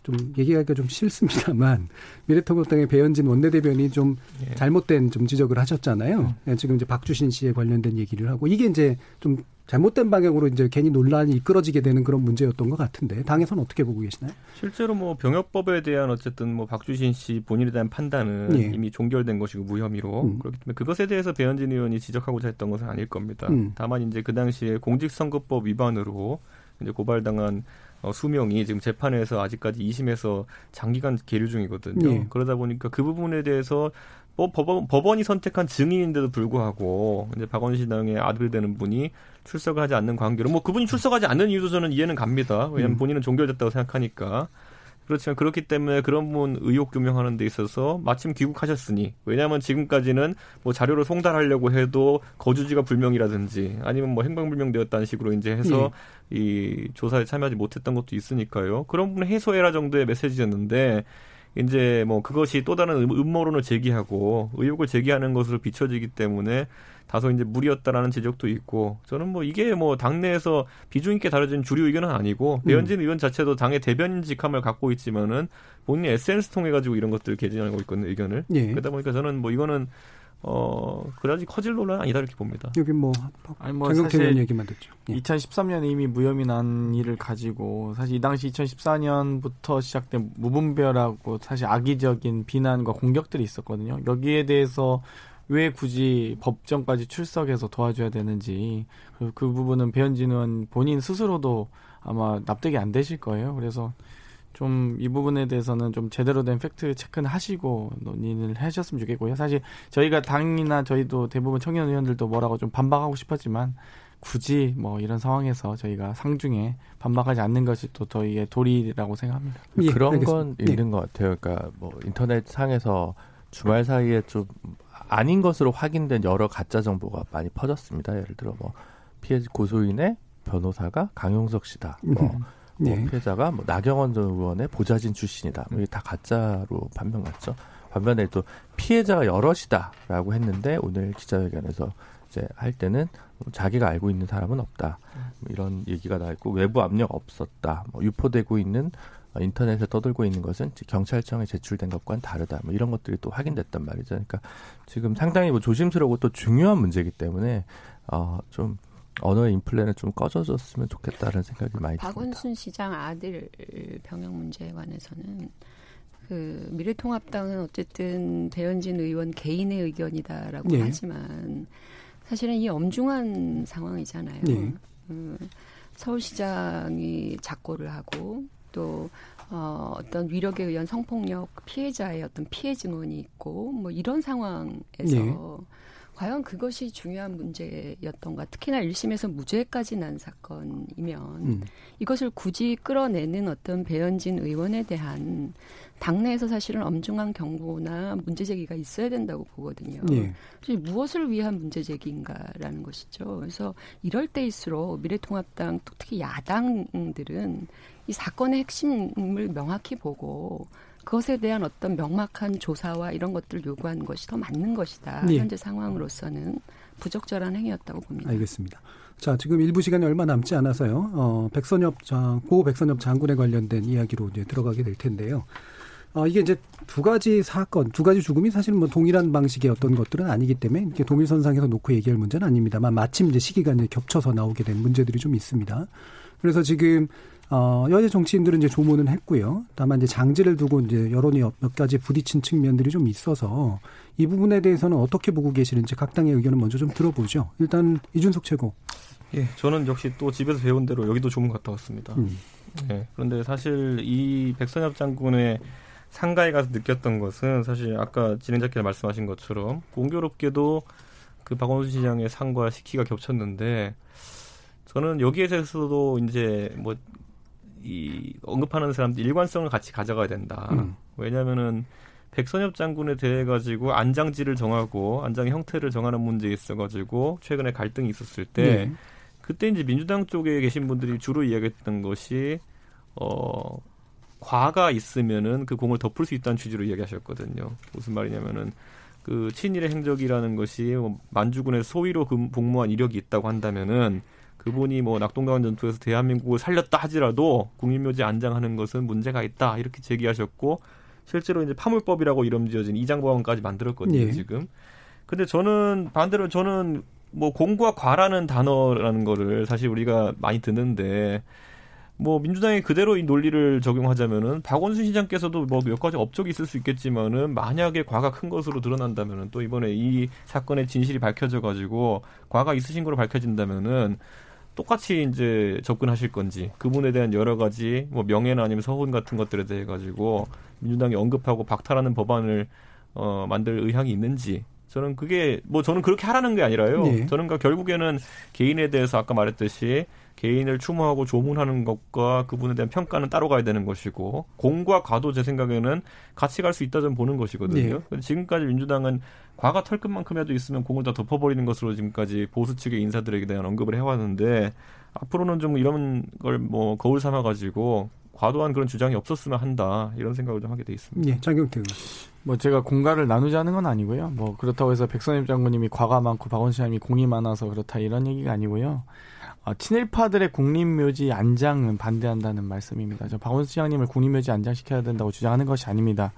좀 얘기하기가 좀 싫습니다만 미래통합당의 배현진 원내대변이 좀 예. 잘못된 좀 지적을 하셨잖아요. 음. 지금 이제 박주신 씨에 관련된 얘기를 하고 이게 이제 좀 잘못된 방향으로 이제 괜히 논란이 이끌어지게 되는 그런 문제였던 것 같은데 당에서는 어떻게 보고 계시나요? 실제로 뭐 병역법에 대한 어쨌든 뭐 박주신 씨 본인에 대한 판단은 예. 이미 종결된 것이고 무혐의로 음. 그렇기 때문에 그것에 대해서 배현진 의원이 지적하고자 했던 것은 아닐 겁니다. 음. 다만 이제 그 당시에 공직선거법 위반으로 이제 고발당한 어, 수명이 지금 재판에서 아직까지 2심에서 장기간 계류 중이거든요. 예. 그러다 보니까 그 부분에 대해서 뭐 법원, 법원이 선택한 증인인데도 불구하고 이제 박원순 당의 아들 되는 분이 출석을 하지 않는 관계로 뭐 그분이 출석하지 않는 이유도 저는 이해는 갑니다. 왜냐하면 음. 본인은 종결됐다고 생각하니까. 그렇지만 그렇기 때문에 그런 부분 의혹 규명하는 데 있어서 마침 귀국하셨으니 왜냐하면 지금까지는 뭐 자료를 송달하려고 해도 거주지가 불명이라든지 아니면 뭐 행방불명되었다는 식으로 이제 해서 예. 이 조사에 참여하지 못했던 것도 있으니까요. 그런 부분 해소해라 정도의 메시지였는데 이제 뭐 그것이 또 다른 음모론을 제기하고 의혹을 제기하는 것으로 비춰지기 때문에 다소 이제 무리였다라는 지적도 있고 저는 뭐 이게 뭐 당내에서 비중 있게 다뤄진 주류 의견은 아니고 음. 배현진 의원 자체도 당의 대변인 직함을 갖고 있지만은 본인이 SNS 통해 가지고 이런 것들을 개진하고 있거든요 의견을 예. 그러다 보니까 저는 뭐 이거는 어, 그다지 커질 논란은 아니다 이렇게 봅니다. 여기 뭐, 아니 뭐 사실 얘기만 듣죠. 예. 2013년에 이미 무혐의 난 일을 가지고 사실 이 당시 2014년부터 시작된 무분별하고 사실 악의적인 비난과 공격들이 있었거든요. 여기에 대해서 왜 굳이 법정까지 출석해서 도와줘야 되는지 그, 그 부분은 배현진 의원 본인 스스로도 아마 납득이 안 되실 거예요. 그래서 좀 이 부분에 대해서는 좀 제대로 된 팩트 체크는 하시고 논의를 하셨으면 좋겠고요. 사실 저희가 당이나 저희도 대부분 청년 의원들도 뭐라고 좀 반박하고 싶었지만 굳이 뭐 이런 상황에서 저희가 상중에 반박하지 않는 것이 또 저희의 도리라고 생각합니다. 예, 그런 알겠습니다. 건 예. 있는 것 같아요. 그러니까 뭐 인터넷 상에서 주말 사이에 좀 아닌 것으로 확인된 여러 가짜 정보가 많이 퍼졌습니다. 예를 들어 뭐 피해 고소인의 변호사가 강용석 씨다. 뭐 음. 뭐 네. 피해자가 뭐 나경원 전 의원의 보좌진 출신이다. 뭐 이게 다 가짜로 판명났죠. 반면에 또 피해자가 여럿이다라고 했는데 오늘 기자회견에서 이제 할 때는 뭐 자기가 알고 있는 사람은 없다. 뭐 이런 얘기가 나 있고 외부 압력 없었다. 뭐 유포되고 있는 인터넷에 떠들고 있는 것은 경찰청에 제출된 것과는 다르다. 뭐 이런 것들이 또 확인됐단 말이죠. 그러니까 지금 상당히 뭐 조심스러우고 또 중요한 문제이기 때문에 어좀 언어의 인플레는 좀 꺼져졌으면 좋겠다는 생각이 많이 듭니다. 박원순 시장 아들 병역 문제에 관해서는 그 미래통합당은 어쨌든 배현진 의원 개인의 의견이다라고 네. 하지만 사실은 이 엄중한 상황이잖아요. 네. 음, 서울시장이 작고를 하고 또 어, 어떤 위력에 의한 성폭력 피해자의 어떤 피해 증언이 있고 뭐 이런 상황에서 네. 과연 그것이 중요한 문제였던가 특히나 1심에서 무죄까지 난 사건이면 음. 이것을 굳이 끌어내는 어떤 배현진 의원에 대한 당내에서 사실은 엄중한 경고나 문제 제기가 있어야 된다고 보거든요. 예. 무엇을 위한 문제 제기인가라는 것이죠. 그래서 이럴 때일수록 미래통합당 특히 야당들은 이 사건의 핵심을 명확히 보고 그것에 대한 어떤 명확한 조사와 이런 것들을 요구하는 것이 더 맞는 것이다. 예. 현재 상황으로서는 부적절한 행위였다고 봅니다. 알겠습니다. 자, 지금 일부 시간이 얼마 남지 않아서요. 어, 백선엽 장, 고 백선엽 장군에 관련된 이야기로 이제 들어가게 될 텐데요. 어, 이게 이제 두 가지 사건, 두 가지 죽음이 사실 뭐 동일한 방식의 어떤 것들은 아니기 때문에 이렇게 동일선상에서 놓고 얘기할 문제는 아닙니다만 마침 이제 시기가 이제 겹쳐서 나오게 된 문제들이 좀 있습니다. 그래서 지금 어, 여야 정치인들은 이제 조문은 했고요. 다만 이제 장지를 두고 이제 여론이 몇 가지 부딪힌 측면들이 좀 있어서 이 부분에 대해서는 어떻게 보고 계시는지 각 당의 의견을 먼저 좀 들어보죠. 일단 이준석 최고. 예, 저는 역시 또 집에서 배운 대로 여기도 조문 갔다 왔습니다. 음. 예, 그런데 사실 이 백선엽 장군의 상가에 가서 느꼈던 것은 사실 아까 진행자께서 말씀하신 것처럼 공교롭게도 그 박원순 시장의 상과 시기가 겹쳤는데 저는 여기에 대해서도 이제 뭐 이 언급하는 사람들 일관성을 같이 가져가야 된다. 음. 왜냐하면은 백선엽 장군에 대해 가지고 안장지를 정하고 안장의 형태를 정하는 문제에 있어 가지고 최근에 갈등이 있었을 때 네. 그때 이제 민주당 쪽에 계신 분들이 주로 이야기했던 것이 어 과가 있으면은 그 공을 덮을 수 있다는 취지로 이야기하셨거든요. 무슨 말이냐면은 그 친일의 행적이라는 것이 뭐 만주군의 소위로 복무한 이력이 있다고 한다면은 그분이 뭐 낙동강원 전투에서 대한민국을 살렸다 하지라도 국민묘지 안장하는 것은 문제가 있다 이렇게 제기하셨고 실제로 이제 파물법이라고 이름 지어진 이장법원까지 만들었거든요 예. 지금. 근데 저는 반대로 저는 뭐 공과 과라는 단어라는 거를 사실 우리가 많이 듣는데 뭐 민주당이 그대로 이 논리를 적용하자면은 박원순 시장께서도 뭐 몇 가지 업적이 있을 수 있겠지만은 만약에 과가 큰 것으로 드러난다면은 또 이번에 이 사건의 진실이 밝혀져 가지고 과가 있으신 걸로 밝혀진다면은 똑같이 이제 접근하실 건지 그분에 대한 여러 가지 뭐 명예나 아니면 서훈 같은 것들에 대해 가지고 민주당이 언급하고 박탈하는 법안을 어 만들 의향이 있는지 저는 그게 뭐 저는 그렇게 하라는 게 아니라요. 네. 저는 그 결국에는 개인에 대해서 아까 말했듯이 개인을 추모하고 조문하는 것과 그분에 대한 평가는 따로 가야 되는 것이고 공과 과도 제 생각에는 같이 갈 수 있다 좀 보는 것이거든요. 네. 지금까지 민주당은 과가 털끝만큼이라도 있으면 공을 다 덮어버리는 것으로 지금까지 보수 측의 인사들에게 대한 언급을 해왔는데 앞으로는 좀 이런 걸 뭐 거울 삼아 가지고 과도한 그런 주장이 없었으면 한다 이런 생각을 좀 하게 돼 있습니다. 네, 장경태 뭐 제가 공가를 나누자는 건 아니고요. 뭐 그렇다고 해서 백선엽 장군님이 과가 많고 박원순 시장이 공이 많아서 그렇다 이런 얘기가 아니고요. 어, 친일파들의 국립묘지 안장은 반대한다는 말씀입니다. 저 박원순 시장님을 국립묘지 안장시켜야 된다고 주장하는 것이 아닙니다.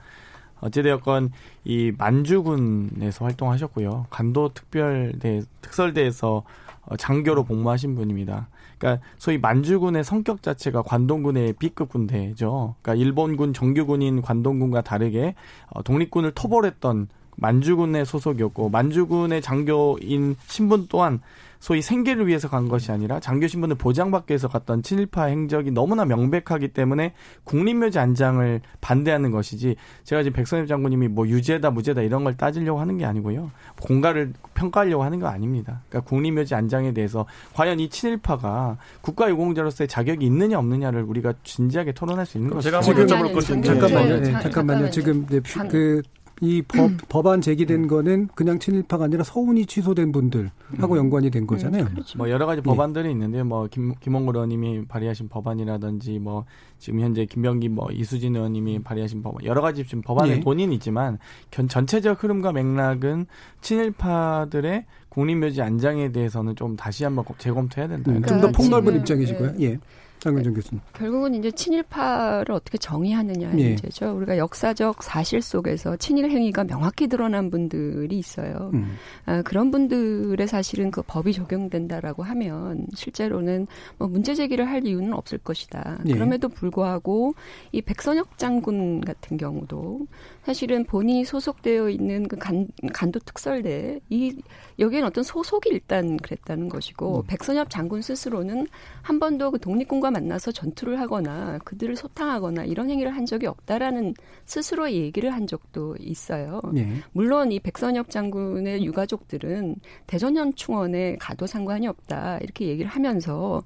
어찌되었건 이 만주군에서 활동하셨고요. 간도 특별대 특설대에서 어, 장교로 복무하신 분입니다. 그러니까 소위 만주군의 성격 자체가 관동군의 B급 군대죠. 그러니까 일본군 정규군인 관동군과 다르게 어, 독립군을 토벌했던 만주군의 소속이었고 만주군의 장교인 신분 또한 소위 생계를 위해서 간 것이 아니라 장교 신분을 보장받기 위해서 갔던 친일파 행적이 너무나 명백하기 때문에 국립묘지 안장을 반대하는 것이지 제가 지금 백선엽 장군님이 뭐 유죄다 무죄다 이런 걸 따지려고 하는 게 아니고요 공가를 평가하려고 하는 거 아닙니다. 그러니까 국립묘지 안장에 대해서 과연 이 친일파가 국가유공자로서의 자격이 있느냐 없느냐를 우리가 진지하게 토론할 수 있는 것이죠. 제가 한번 여쭤볼 것인데 잠깐만요. 네, 잠깐만요. 지금 그 이 법, 음. 법안 제기된 음. 거는 그냥 친일파가 아니라 서운이 취소된 분들하고 음. 연관이 된 거잖아요. 음, 그렇죠. 뭐 여러 가지 예. 법안들이 예. 있는데 뭐 김, 김원걸 의원님이 발의하신 법안이라든지 뭐 지금 현재 김병기 뭐 이수진 의원님이 발의하신 법안 여러 가지 지금 법안의 예. 본인 있지만 견, 전체적 흐름과 맥락은 친일파들의 국립묘지 안장에 대해서는 좀 다시 한번 재검토해야 된다. 음, 좀더 폭넓은 입장이시고요. 예. 장근정 교수님. 결국은 이제 친일파를 어떻게 정의하느냐의 예. 문제죠. 우리가 역사적 사실 속에서 친일 행위가 명확히 드러난 분들이 있어요. 음. 아, 그런 분들의 사실은 그 법이 적용된다라고 하면 실제로는 뭐 문제 제기를 할 이유는 없을 것이다. 예. 그럼에도 불구하고 이 백선혁 장군 같은 경우도 사실은 본인이 소속되어 있는 그 간, 간도 특설대 이 여기에는 어떤 소속이 일단 그랬다는 것이고 음. 백선엽 장군 스스로는 한 번도 그 독립군과 만나서 전투를 하거나 그들을 소탕하거나 이런 행위를 한 적이 없다라는 스스로 얘기를 한 적도 있어요. 네. 물론 이 백선엽 장군의 유가족들은 대전현 충원에 가도 상관이 없다 이렇게 얘기를 하면서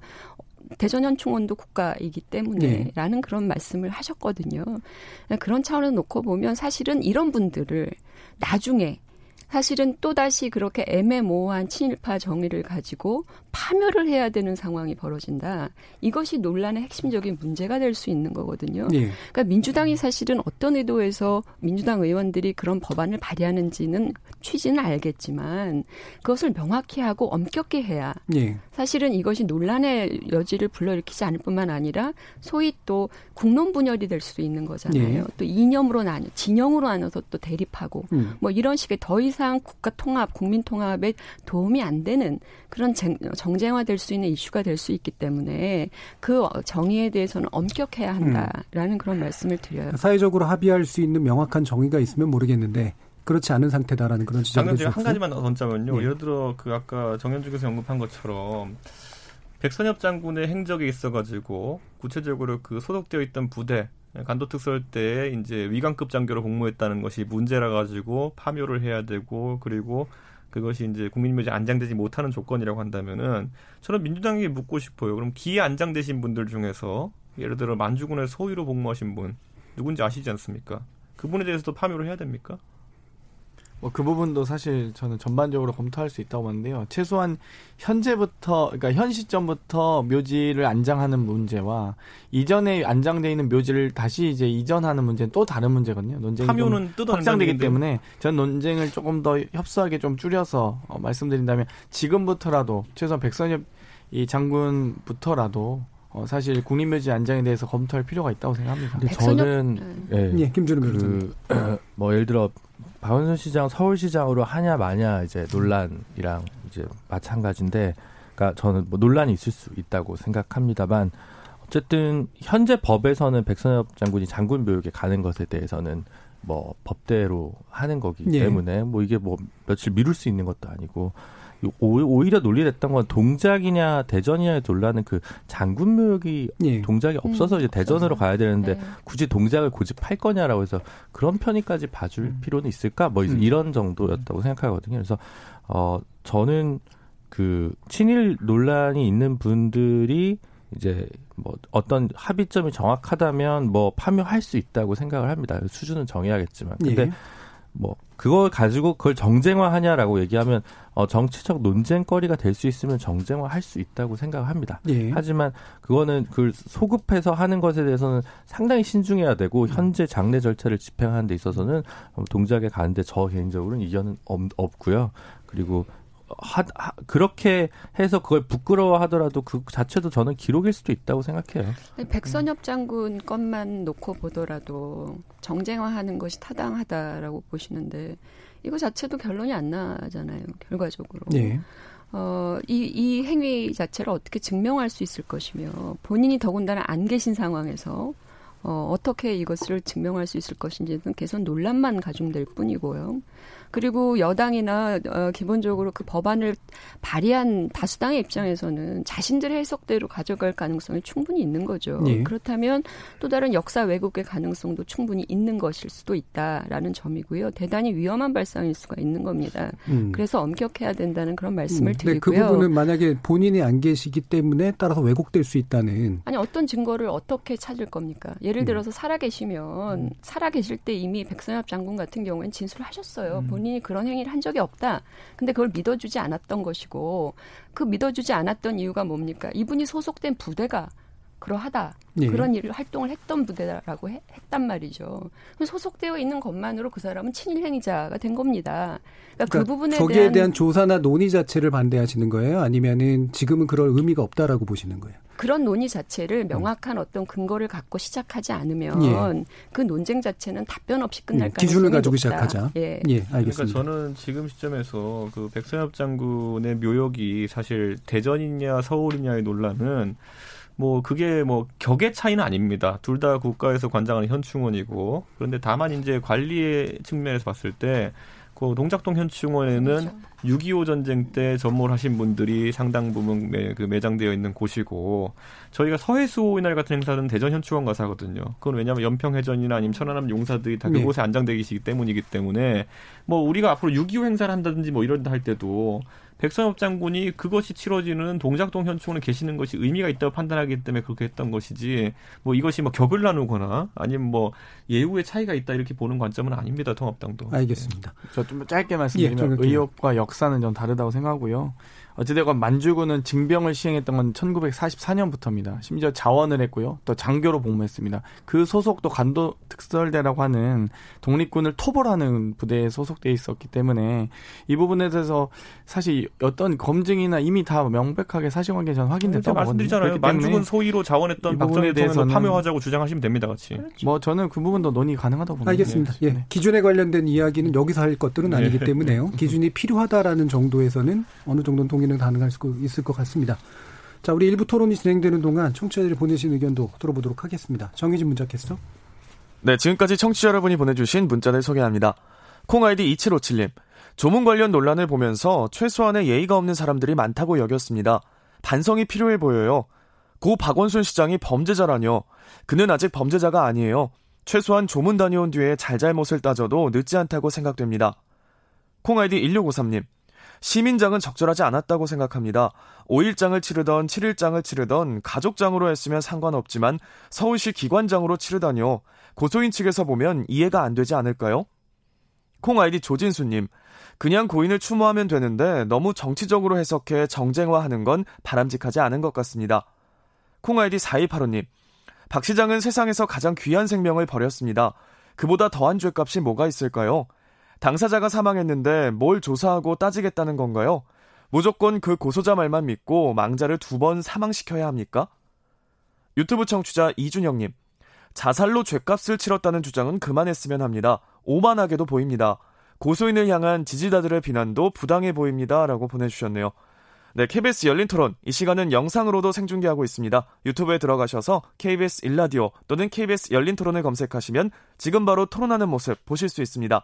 대전현 충원도 국가이기 때문에라는 네. 그런 말씀을 하셨거든요. 그런 차원을 놓고 보면 사실은 이런 분들을 나중에 사실은 또다시 그렇게 애매모호한 친일파 정의를 가지고 파멸을 해야 되는 상황이 벌어진다. 이것이 논란의 핵심적인 문제가 될 수 있는 거거든요. 예. 그러니까 민주당이 사실은 어떤 의도에서 민주당 의원들이 그런 법안을 발의하는지는 취지는 알겠지만 그것을 명확히 하고 엄격히 해야 예. 사실은 이것이 논란의 여지를 불러일으키지 않을 뿐만 아니라 소위 또 국론 분열이 될 수도 있는 거잖아요. 예. 또 이념으로 나뉘, 진영으로 나눠서 또 대립하고 음. 뭐 이런 식의 더 이상 국가 통합, 국민 통합에 도움이 안 되는 그런 정쟁화될 수 있는 이슈가 될 수 있기 때문에 그 정의에 대해서는 엄격해야 한다라는 음. 그런 말씀을 드려요. 사회적으로 합의할 수 있는 명확한 정의가 있으면 모르겠는데 그렇지 않은 상태다라는 그런 지적을 해주셨어요. 한 가지만 더 던자면요. 네. 예를 들어 그 아까 정현주께서 언급한 것처럼 백선엽 장군의 행적에 있어가지고 구체적으로 그 소속되어 있던 부대 간도 특설 때 이제 위관급 장교로 복무했다는 것이 문제라 가지고 파묘를 해야 되고 그리고 그것이 이제 국민묘지 안장되지 못하는 조건이라고 한다면은 저는 민주당에게 묻고 싶어요. 그럼 기에 안장되신 분들 중에서 예를 들어 만주군의 소위로 복무하신 분 누군지 아시지 않습니까? 그분에 대해서도 파묘를 해야 됩니까? 뭐 그 부분도 사실 저는 전반적으로 검토할 수 있다고 보는데요. 최소한 현재부터 그러니까 현 시점부터 묘지를 안장하는 문제와 이전에 안장돼 있는 묘지를 다시 이제 이전하는 문제는 또 다른 문제거든요. 논쟁이 좀 확장되기 때문에 전 논쟁을 조금 더 협소하게 좀 줄여서 어, 말씀드린다면 지금부터라도 최소한 백선엽 이 장군부터라도 어, 사실 국립묘지 안장에 대해서 검토할 필요가 있다고 생각합니다. 근데 저는 네. 예, 예, 김준우 그, 뭐 예를 들어 박원순 시장 서울시장으로 하냐 마냐 이제 논란이랑 이제 마찬가지인데, 그러니까 저는 뭐 논란이 있을 수 있다고 생각합니다만 어쨌든 현재 법에서는 백선엽 장군이 장군 묘역에 가는 것에 대해서는 뭐 법대로 하는 거기 예. 때문에 예. 뭐 이게 뭐 며칠 미룰 수 있는 것도 아니고 오히려 논리됐던 건 동작이냐 대전이냐에 논란은 그 장군 묘역이 예. 동작이 없어서 음, 이제 대전으로 없어서. 가야 되는데 네. 굳이 동작을 고집할 거냐라고 해서 그런 편의까지 봐줄 음. 필요는 있을까 뭐 음. 이런 정도였다고 생각하거든요. 그래서 어 저는 그 친일 논란이 있는 분들이 이제 뭐 어떤 합의점이 정확하다면 뭐 파묘할 수 있다고 생각을 합니다. 수준은 정해야겠지만 근데 예. 뭐 그걸 가지고 그걸 정쟁화하냐라고 얘기하면 어, 정치적 논쟁거리가 될 수 있으면 정쟁화할 수 있다고 생각합니다. 예. 하지만 그거는 그걸 소급해서 하는 것에 대해서는 상당히 신중해야 되고 현재 장례 절차를 집행하는 데 있어서는 동작에 가는데 저 개인적으로는 이견은 없, 없고요. 그리고 하, 하, 그렇게 해서 그걸 부끄러워하더라도 그 자체도 저는 기록일 수도 있다고 생각해요. 백선엽 장군 것만 놓고 보더라도 정쟁화하는 것이 타당하다라고 보시는데 이거 자체도 결론이 안 나잖아요. 결과적으로. 네. 어, 이, 이 행위 자체를 어떻게 증명할 수 있을 것이며 본인이 더군다나 안 계신 상황에서 어, 어떻게 이것을 증명할 수 있을 것인지는 계속 논란만 가중될 뿐이고요. 그리고 여당이나 어, 기본적으로 그 법안을 발의한 다수당의 입장에서는 자신들의 해석대로 가져갈 가능성이 충분히 있는 거죠. 예. 그렇다면 또 다른 역사 왜곡의 가능성도 충분히 있는 것일 수도 있다라는 점이고요. 대단히 위험한 발상일 수가 있는 겁니다. 음. 그래서 엄격해야 된다는 그런 말씀을 음. 드리고요. 그 부분은 만약에 본인이 안 계시기 때문에 따라서 왜곡될 수 있다는 아니 어떤 증거를 어떻게 찾을 겁니까? 예를 음. 들어서 살아계시면 음. 살아계실 때 이미 백선엽 장군 같은 경우에는 진술을 하셨어요. 음. 본인이 그런 행위를 한 적이 없다. 근데 그걸 믿어주지 않았던 것이고 그 믿어주지 않았던 이유가 뭡니까? 이분이 소속된 부대가 그러하다. 예. 그런 일을 활동을 했던 부대라고 해, 했단 말이죠. 소속되어 있는 것만으로 그 사람은 친일 행위자가 된 겁니다. 그러니까, 그 그러니까 그 부분에 거기에 대한, 대한 조사나 논의 자체를 반대하시는 거예요? 아니면은 지금은 그럴 의미가 없다라고 보시는 거예요? 그런 논의 자체를 음. 명확한 어떤 근거를 갖고 시작하지 않으면 예. 그 논쟁 자체는 답변 없이 끝날 음, 가능성이 기준을 가지고 높다. 시작하자. 예. 예, 알겠습니다. 그러니까 저는 지금 시점에서 그 백선엽 장군의 묘역이 사실 대전이냐 서울이냐의 논란은 뭐 그게 뭐 격의 차이는 아닙니다. 둘 다 국가에서 관장하는 현충원이고 그런데 다만 이제 관리의 측면에서 봤을 때 그 동작동 현충원에는 그렇죠. 6.25 전쟁 때 전몰 하신 분들이 상당 부분 매, 그 매장되어 있는 곳이고 저희가 서해수 이날 같은 행사는 대전 현충원 가서 하거든요. 그건 왜냐하면 연평해전이나 아니면 천안함 용사들이 다 그곳에 네. 안장되기 때문이기 때문에 뭐 우리가 앞으로 6.25 행사를 한다든지 뭐 이런다 할 때도 백선엽 장군이 그것이 치러지는 동작동 현충원에 계시는 것이 의미가 있다고 판단하기 때문에 그렇게 했던 것이지 뭐 이것이 뭐 격을 나누거나 아니면 뭐 예우의 차이가 있다 이렇게 보는 관점은 아닙니다. 통합당도. 알겠습니다. 네. 저좀 짧게 말씀드리면 예, 의혹과 역사는 좀 다르다고 생각하고요. 어찌되건 만주군은 징병을 시행했던 건 1944년부터입니다. 심지어 자원을 했고요. 또 장교로 복무했습니다. 그 소속도 간도 특설대라고 하는 독립군을 토벌하는 부대에 소속돼 있었기 때문에 이 부분에 대해서 사실 어떤 검증이나 이미 다 명백하게 사실관계 전 확인됐다고 말씀드리잖아요. 만주군 소위로 자원했던 박정희 대통령을 파묘하자고 주장하시면 됩니다, 같이. 그렇죠. 뭐 저는 그 부분도 논의 가능하다고 봅니다. 알겠습니다. 예. 네. 기준에 관련된 이야기는 여기서 할 것들은 아니기 네. 때문에요. 기준이 필요하다라는 정도에서는 어느 정도는 동의 진행 가능할 수 있을 것 같습니다. 자, 우리 일부 토론이 진행되는 동안 청취자들이 보내신 의견도 들어보도록 하겠습니다. 정희진 문자 캐스터. 네, 지금까지 청취자 여러분이 보내주신 문자를 소개합니다. 콩 아이디 2757님. 조문 관련 논란을 보면서 최소한의 예의가 없는 사람들이 많다고 여겼습니다. 반성이 필요해 보여요. 고 박원순 시장이 범죄자라뇨. 그는 아직 범죄자가 아니에요. 최소한 조문 다녀온 뒤에 잘잘못을 따져도 늦지 않다고 생각됩니다. 콩 아이디 1653님. 시민장은 적절하지 않았다고 생각합니다. 5일장을 치르던 7일장을 치르던 가족장으로 했으면 상관없지만 서울시 기관장으로 치르다니요. 고소인 측에서 보면 이해가 안 되지 않을까요? 콩 아이디 조진수님. 그냥 고인을 추모하면 되는데 너무 정치적으로 해석해 정쟁화하는 건 바람직하지 않은 것 같습니다. 콩 아이디 4285님. 박 시장은 세상에서 가장 귀한 생명을 버렸습니다. 그보다 더한 죄값이 뭐가 있을까요? 당사자가 사망했는데 뭘 조사하고 따지겠다는 건가요? 무조건 그 고소자 말만 믿고 망자를 두 번 사망시켜야 합니까? 유튜브 청취자 이준영님. 자살로 죄값을 치렀다는 주장은 그만했으면 합니다. 오만하게도 보입니다. 고소인을 향한 지지자들의 비난도 부당해 보입니다. 라고 보내주셨네요. 네, KBS 열린 토론. 이 시간은 영상으로도 생중계하고 있습니다. 유튜브에 들어가셔서 KBS 일라디오 또는 KBS 열린 토론을 검색하시면 지금 바로 토론하는 모습 보실 수 있습니다.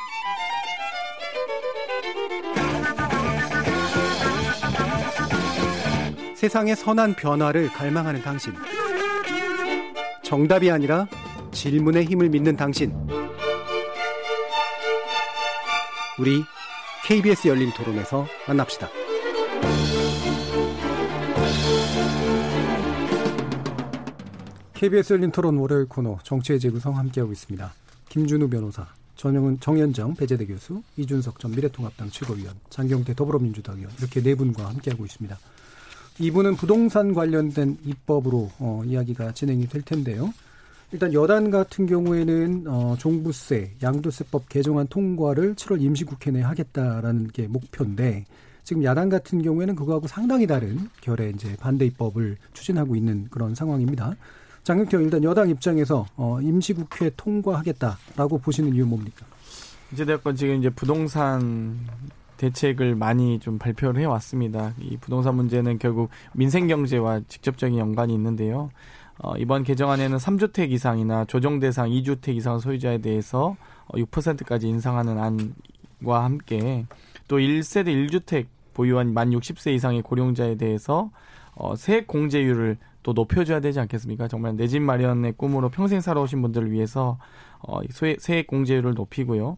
세상의 선한 변화를 갈망하는 당신. 정답이 아니라 질문의 힘을 믿는 당신. 우리 KBS 열린 토론에서 만납시다. KBS 열린 토론 월요일 코너 정치의 재구성 함께하고 있습니다. 김준우 변호사, 전영은 정현정 배재대 교수, 이준석 전 미래통합당 최고위원, 장경태 더불어민주당 의원 이렇게 네 분과 함께하고 있습니다. 이분은 부동산 관련된 입법으로 어, 이야기가 진행이 될 텐데요. 일단 여단 같은 경우에는 어, 종부세, 양도세법 개정안 통과를 7월 임시국회 내에 하겠다라는 게 목표인데 지금 야당 같은 경우에는 그거하고 상당히 다른 결의 이제 반대 입법을 추진하고 있는 그런 상황입니다. 장경태 일단 여당 입장에서 어, 임시국회 통과하겠다라고 보시는 이유 뭡니까? 이제 대권 지금 이제 부동산 대책을 많이 좀 발표를 해왔습니다. 이 부동산 문제는 결국 민생 경제와 직접적인 연관이 있는데요. 어, 이번 개정안에는 3주택 이상이나 조정 대상 2주택 이상 소유자에 대해서 6%까지 어, 인상하는 안과 함께 또 1세대 1주택 보유한 만 60세 이상의 고령자에 대해서 어, 세액 공제율을 또 높여줘야 되지 않겠습니까? 정말 내 집 마련의 꿈으로 평생 살아오신 분들을 위해서 어, 세액 공제율을 높이고요.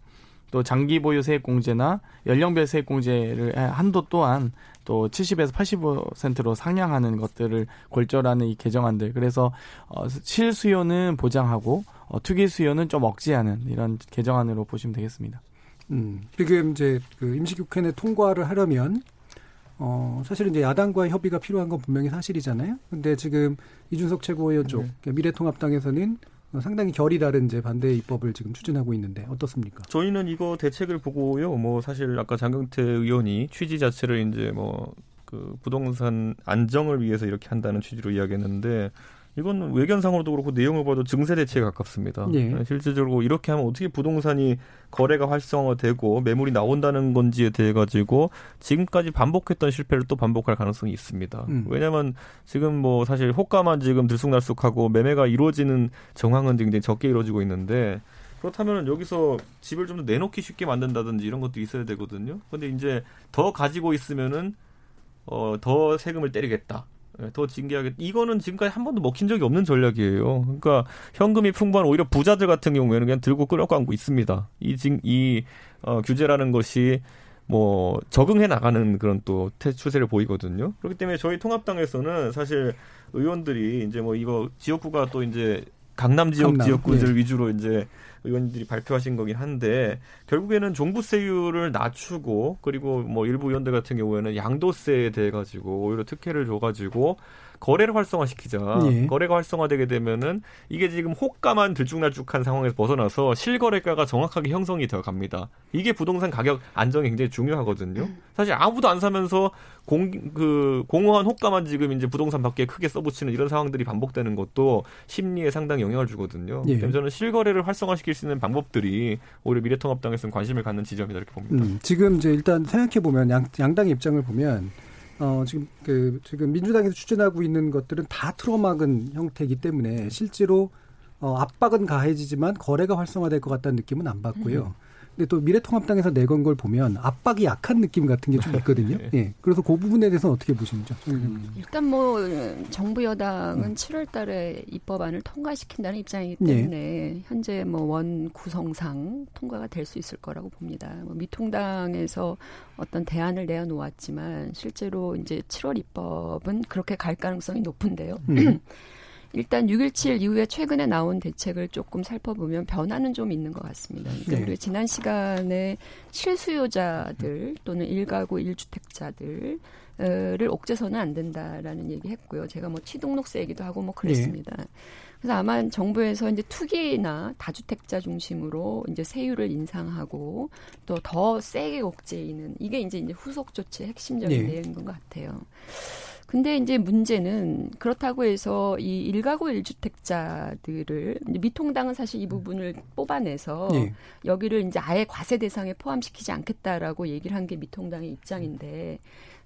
또 장기 보유 세액 공제나 연령별 세액 공제를 한도 또한 또 70에서 85%로 상향하는 것들을 골절하는 이 개정안들. 그래서 어, 실수요는 보장하고 어, 투기 수요는 좀 억제하는 이런 개정안으로 보시면 되겠습니다. 음, 지금 이제 그 임시국회 내 통과를 하려면 어, 사실은 이제 야당과의 협의가 필요한 건 분명히 사실이잖아요. 근데 지금 이준석 최고위원 쪽, 네. 미래통합당에서는 상당히 결이 다른 이제 반대 입법을 지금 추진하고 있는데 어떻습니까? 저희는 이거 대책을 보고요. 뭐 사실 아까 장경태 의원이 취지 자체를 이제 뭐 그 부동산 안정을 위해서 이렇게 한다는 취지로 이야기했는데 이건 외견상으로도 그렇고 내용을 봐도 증세 대체에 가깝습니다. 예. 실질적으로 이렇게 하면 어떻게 부동산이 거래가 활성화되고 매물이 나온다는 건지에 대해 가지고 지금까지 반복했던 실패를 또 반복할 가능성이 있습니다. 음. 왜냐하면 지금 뭐 사실 호가만 지금 들쑥날쑥하고 매매가 이루어지는 정황은 굉장히 적게 이루어지고 있는데 그렇다면 여기서 집을 좀 더 내놓기 쉽게 만든다든지 이런 것도 있어야 되거든요. 근데 이제 더 가지고 있으면은 어, 더 세금을 때리겠다. 예, 더 징계하겠다. 이거는 지금까지 한 번도 먹힌 적이 없는 전략이에요. 그러니까 현금이 풍부한 오히려 부자들 같은 경우에는 그냥 들고 끌어고 안고 있습니다. 이, 징, 이 어, 규제라는 것이 뭐 적응해 나가는 그런 또 추세를 보이거든요. 그렇기 때문에 저희 통합당에서는 사실 의원들이 이제 뭐 이거 지역구가 또 이제 강남 지역 강남, 지역구들 네. 위주로 이제 의원들이 발표하신 거긴 한데 결국에는 종부세율을 낮추고 그리고 뭐 일부 의원들 같은 경우에는 양도세에 대해 가지고 오히려 특혜를 줘 가지고 거래를 활성화시키자. 예. 거래가 활성화되게 되면은 이게 지금 호가만 들쭉날쭉한 상황에서 벗어나서 실거래가가 정확하게 형성이 되어 갑니다. 이게 부동산 가격 안정이 굉장히 중요하거든요. 사실 아무도 안 사면서 공, 그, 공허한 호가만 지금 이제 부동산 밖에 크게 써붙이는 이런 상황들이 반복되는 것도 심리에 상당히 영향을 주거든요. 예. 저는 실거래를 활성화시킬 수 있는 방법들이 오히려 미래통합당에서는 관심을 갖는 지점이다 이렇게 봅니다. 음, 지금 이제 일단 생각해 보면 양, 양당의 입장을 보면 어, 지금 그 지금 민주당에서 추진하고 있는 것들은 다 틀어막은 형태이기 때문에 실제로 어, 압박은 가해지지만 거래가 활성화될 것 같다는 느낌은 안 받고요. 음. 근데 또 미래통합당에서 내건 걸 보면 압박이 약한 느낌 같은 게 좀 있거든요. 네. 예. 그래서 그 부분에 대해서는 어떻게 보시는지. 음. 일단 뭐 정부 여당은 음. 7월 달에 입법안을 통과시킨다는 입장이기 예. 때문에 네. 현재 뭐 원 구성상 통과가 될 수 있을 거라고 봅니다. 뭐 미통당에서 어떤 대안을 내어 놓았지만 실제로 이제 7월 입법은 그렇게 갈 가능성이 높은데요. 음. 일단 6.17 이후에 최근에 나온 대책을 조금 살펴보면 변화는 좀 있는 것 같습니다. 그러니까 네. 지난 시간에 실수요자들 또는 일가구 1주택자들 를 옥죄서는 안 된다라는 얘기했고요. 제가 뭐 취등록세 얘기도 하고 뭐 그랬습니다. 네. 그래서 아마 정부에서 이제 투기나 다주택자 중심으로 이제 세율을 인상하고 또 더 세게 옥죄이는 이게 이제 이제 후속 조치의 핵심적인 네. 내용인 것 같아요. 근데 이제 문제는 그렇다고 해서 이 일가구 일주택자들을 미통당은 사실 이 부분을 뽑아내서 네. 여기를 이제 아예 과세 대상에 포함시키지 않겠다라고 얘기를 한 게 미통당의 입장인데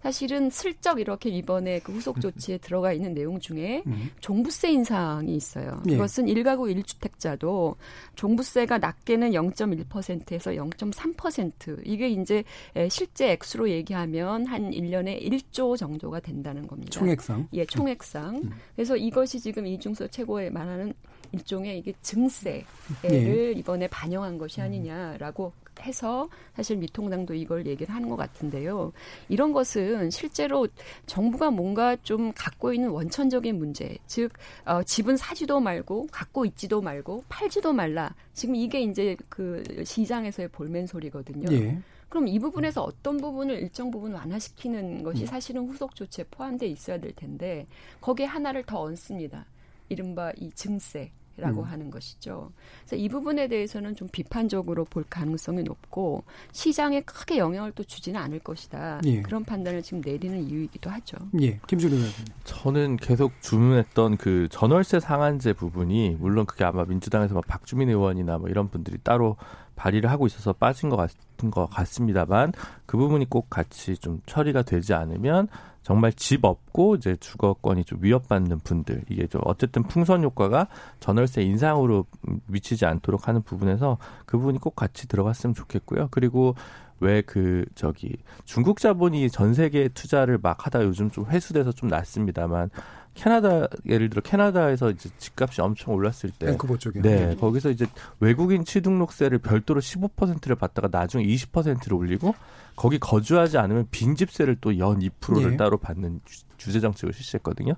사실은 슬쩍 이렇게 이번에 그 후속 조치에 들어가 있는 내용 중에 음. 종부세 인상이 있어요. 예. 그것은 일가구 일주택자도 종부세가 낮게는 0.1%에서 0.3% 이게 이제 실제 액수로 얘기하면 한 1년에 1조 정도가 된다는 겁니다. 총액상. 예, 총액상. 음. 그래서 이것이 지금 이중서 최고에 말하는 일종의 이게 증세를 예. 이번에 반영한 것이 아니냐라고 해서 사실 미통당도 이걸 얘기를 하는 것 같은데요. 이런 것은 실제로 정부가 뭔가 좀 갖고 있는 원천적인 문제, 즉 어, 집은 사지도 말고 갖고 있지도 말고 팔지도 말라. 지금 이게 이제 그 시장에서의 볼멘 소리거든요. 예. 그럼 이 부분에서 어떤 부분을 일정 부분 완화시키는 것이 음. 사실은 후속 조치에 포함돼 있어야 될 텐데 거기에 하나를 더 얹습니다. 이른바 이 증세. 라고 음. 하는 것이죠. 그래서 이 부분에 대해서는 좀 비판적으로 볼 가능성이 높고 시장에 크게 영향을 또 주지는 않을 것이다. 예. 그런 판단을 지금 내리는 이유이기도 하죠. 예. 김준호 의원. 저는 계속 주문했던 그 전월세 상한제 부분이 물론 그게 아마 민주당에서 막 박주민 의원이나 뭐 이런 분들이 따로 발의를 하고 있어서 빠진 것 같은 것 같습니다만 그 부분이 꼭 같이 좀 처리가 되지 않으면 정말 집 없고 이제 주거권이 좀 위협받는 분들 이게 좀 어쨌든 풍선 효과가 전월세 인상으로 미치지 않도록 하는 부분에서 그 부분이 꼭 같이 들어갔으면 좋겠고요. 그리고 왜 그 저기 중국 자본이 전 세계 투자를 막 하다 요즘 좀 회수돼서 좀 낮습니다만 캐나다 예를 들어 캐나다에서 이제 집값이 엄청 올랐을 때 밴쿠버 쪽에 네, 거기서 이제 외국인 취등록세를 별도로 15%를 받다가 나중에 20%를 올리고 거기 거주하지 않으면 빈집세를 또 연 2%를 예. 따로 받는 주제 정책을 실시했거든요.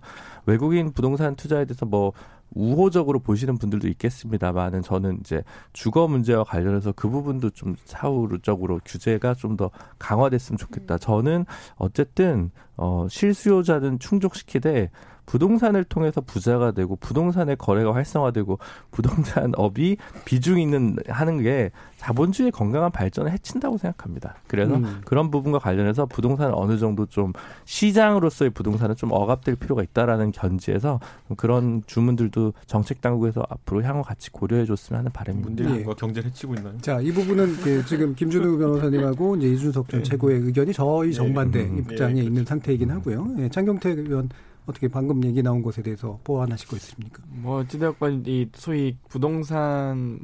외국인 부동산 투자에 대해서 뭐 우호적으로 보시는 분들도 있겠습니다만은 저는 이제 주거 문제와 관련해서 그 부분도 좀 사후적으로 규제가 좀 더 강화됐으면 좋겠다. 저는 어쨌든 어 실수요자는 충족시키되 부동산을 통해서 부자가 되고 부동산의 거래가 활성화되고 부동산업이 비중 있는 하는 게 자본주의 건강한 발전을 해친다고 생각합니다. 그래서 음. 그런 부분과 관련해서 부동산을 어느 정도 좀 시장으로서의 부동산은 좀 억압될 필요가 있다라는 견지에서 그런 주문들도 정책 당국에서 앞으로 향후 같이 고려해 줬으면 하는 바람입니다. 문재인과 예. 경제를 해치고 있나요? 자, 이 부분은 그 지금 김준우 변호사님하고 이제 이준석 전 네. 최고의 의견이 저희 네. 정반대 네. 입장에 네. 있는 상태이긴 하고요. 예, 장경태 의원 어떻게 방금 얘기 나온 것에 대해서 보완하실 거 있습니까? 뭐 어찌되었건 이 소위 부동산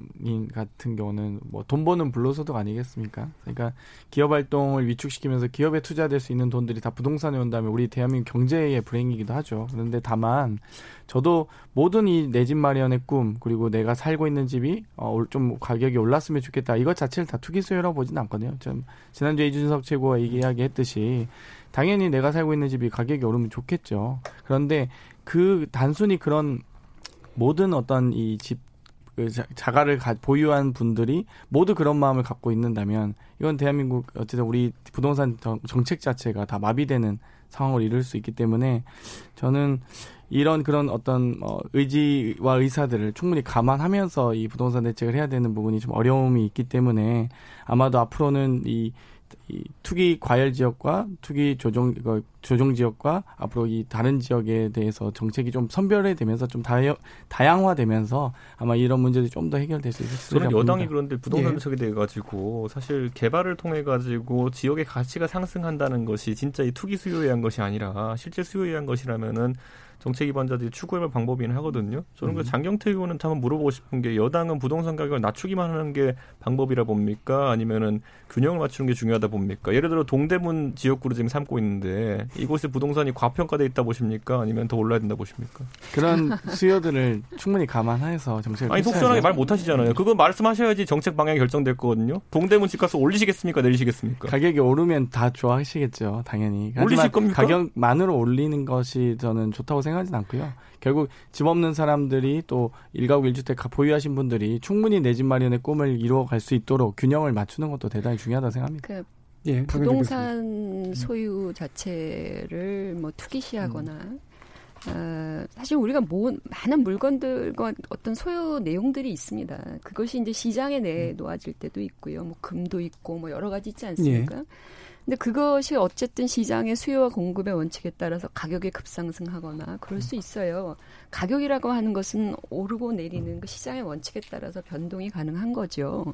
같은 경우는 뭐 돈 버는 불로소득 아니겠습니까? 그러니까 기업 활동을 위축시키면서 기업에 투자될 수 있는 돈들이 다 부동산에 온다면 우리 대한민국 경제의 불행이기도 하죠. 그런데 다만 저도 모든 이 내 집 마련의 꿈 그리고 내가 살고 있는 집이 어, 좀 가격이 올랐으면 좋겠다 이것 자체를 다 투기 수요라고 보지는 않거든요. 좀 지난주에 이준석 최고가 이야기했듯이 당연히 내가 살고 있는 집이 가격이 오르면 좋겠죠. 그런데 그 단순히 그런 모든 어떤 이집 그 자가를 가, 보유한 분들이 모두 그런 마음을 갖고 있는다면 이건 대한민국 어쨌든 우리 부동산 정책 자체가 다 마비되는 상황을 이룰 수 있기 때문에 저는 이런 그런 어떤 어, 의지와 의사들을 충분히 감안하면서 이 부동산 대책을 해야 되는 부분이 좀 어려움이 있기 때문에 아마도 앞으로는 이, 이 투기 과열 지역과 투기 조정 그 조정 지역과 앞으로 이 다른 지역에 대해서 정책이 좀 선별화되면서 좀 다여, 다양화되면서 아마 이런 문제들이 좀 더 해결될 수 있을 저는 여당이 그런데 부동산 정책에 대해 가지고 사실 개발을 통해 가지고 지역의 가치가 상승한다는 것이 진짜 이 투기 수요에 의한 것이 아니라 실제 수요에 의한 것이라면은 정책 기반자들이 추구해볼 방법이긴 하거든요. 저는 그 음. 그 장경태 의원은 한번 물어보고 싶은 게 여당은 부동산 가격을 낮추기만 하는 게 방법이라 봅니까? 아니면은 균형을 맞추는 게 중요하다 봅니까? 예를 들어 동대문 지역구로 지금 삼고 있는데 이곳에 부동산이 과평가돼 있다 보십니까? 아니면 더 올라야 된다 보십니까? 그런 수요들을 충분히 감안해서 정책을 아니 속전하게 말 못하시잖아요. 그거 말씀하셔야지 정책 방향이 결정될 거거든요. 동대문 집값을 올리시겠습니까? 내리시겠습니까? 가격이 오르면 다 좋아하시겠죠, 당연히. 올리실 겁니까? 가격만으로 올리는 것이 저는 좋다고 생각하지는 않고요. 결국 집 없는 사람들이 또 일가구 일주택 보유하신 분들이 충분히 내 집 마련의 꿈을 이루어갈 수 있도록 균형을 맞추는 것도 대단히 중요하다 생각합니다. 그 예, 부동산 소유 자체를 뭐 투기시하거나 음. 어, 사실 우리가 모, 많은 물건들과 어떤 소유 내용들이 있습니다. 그것이 이제 시장에 내놓아질 때도 있고요. 뭐 금도 있고 뭐 여러 가지 있지 않습니까? 예. 근데 그것이 어쨌든 시장의 수요와 공급의 원칙에 따라서 가격이 급상승하거나 그럴 수 있어요. 가격이라고 하는 것은 오르고 내리는 그 시장의 원칙에 따라서 변동이 가능한 거죠.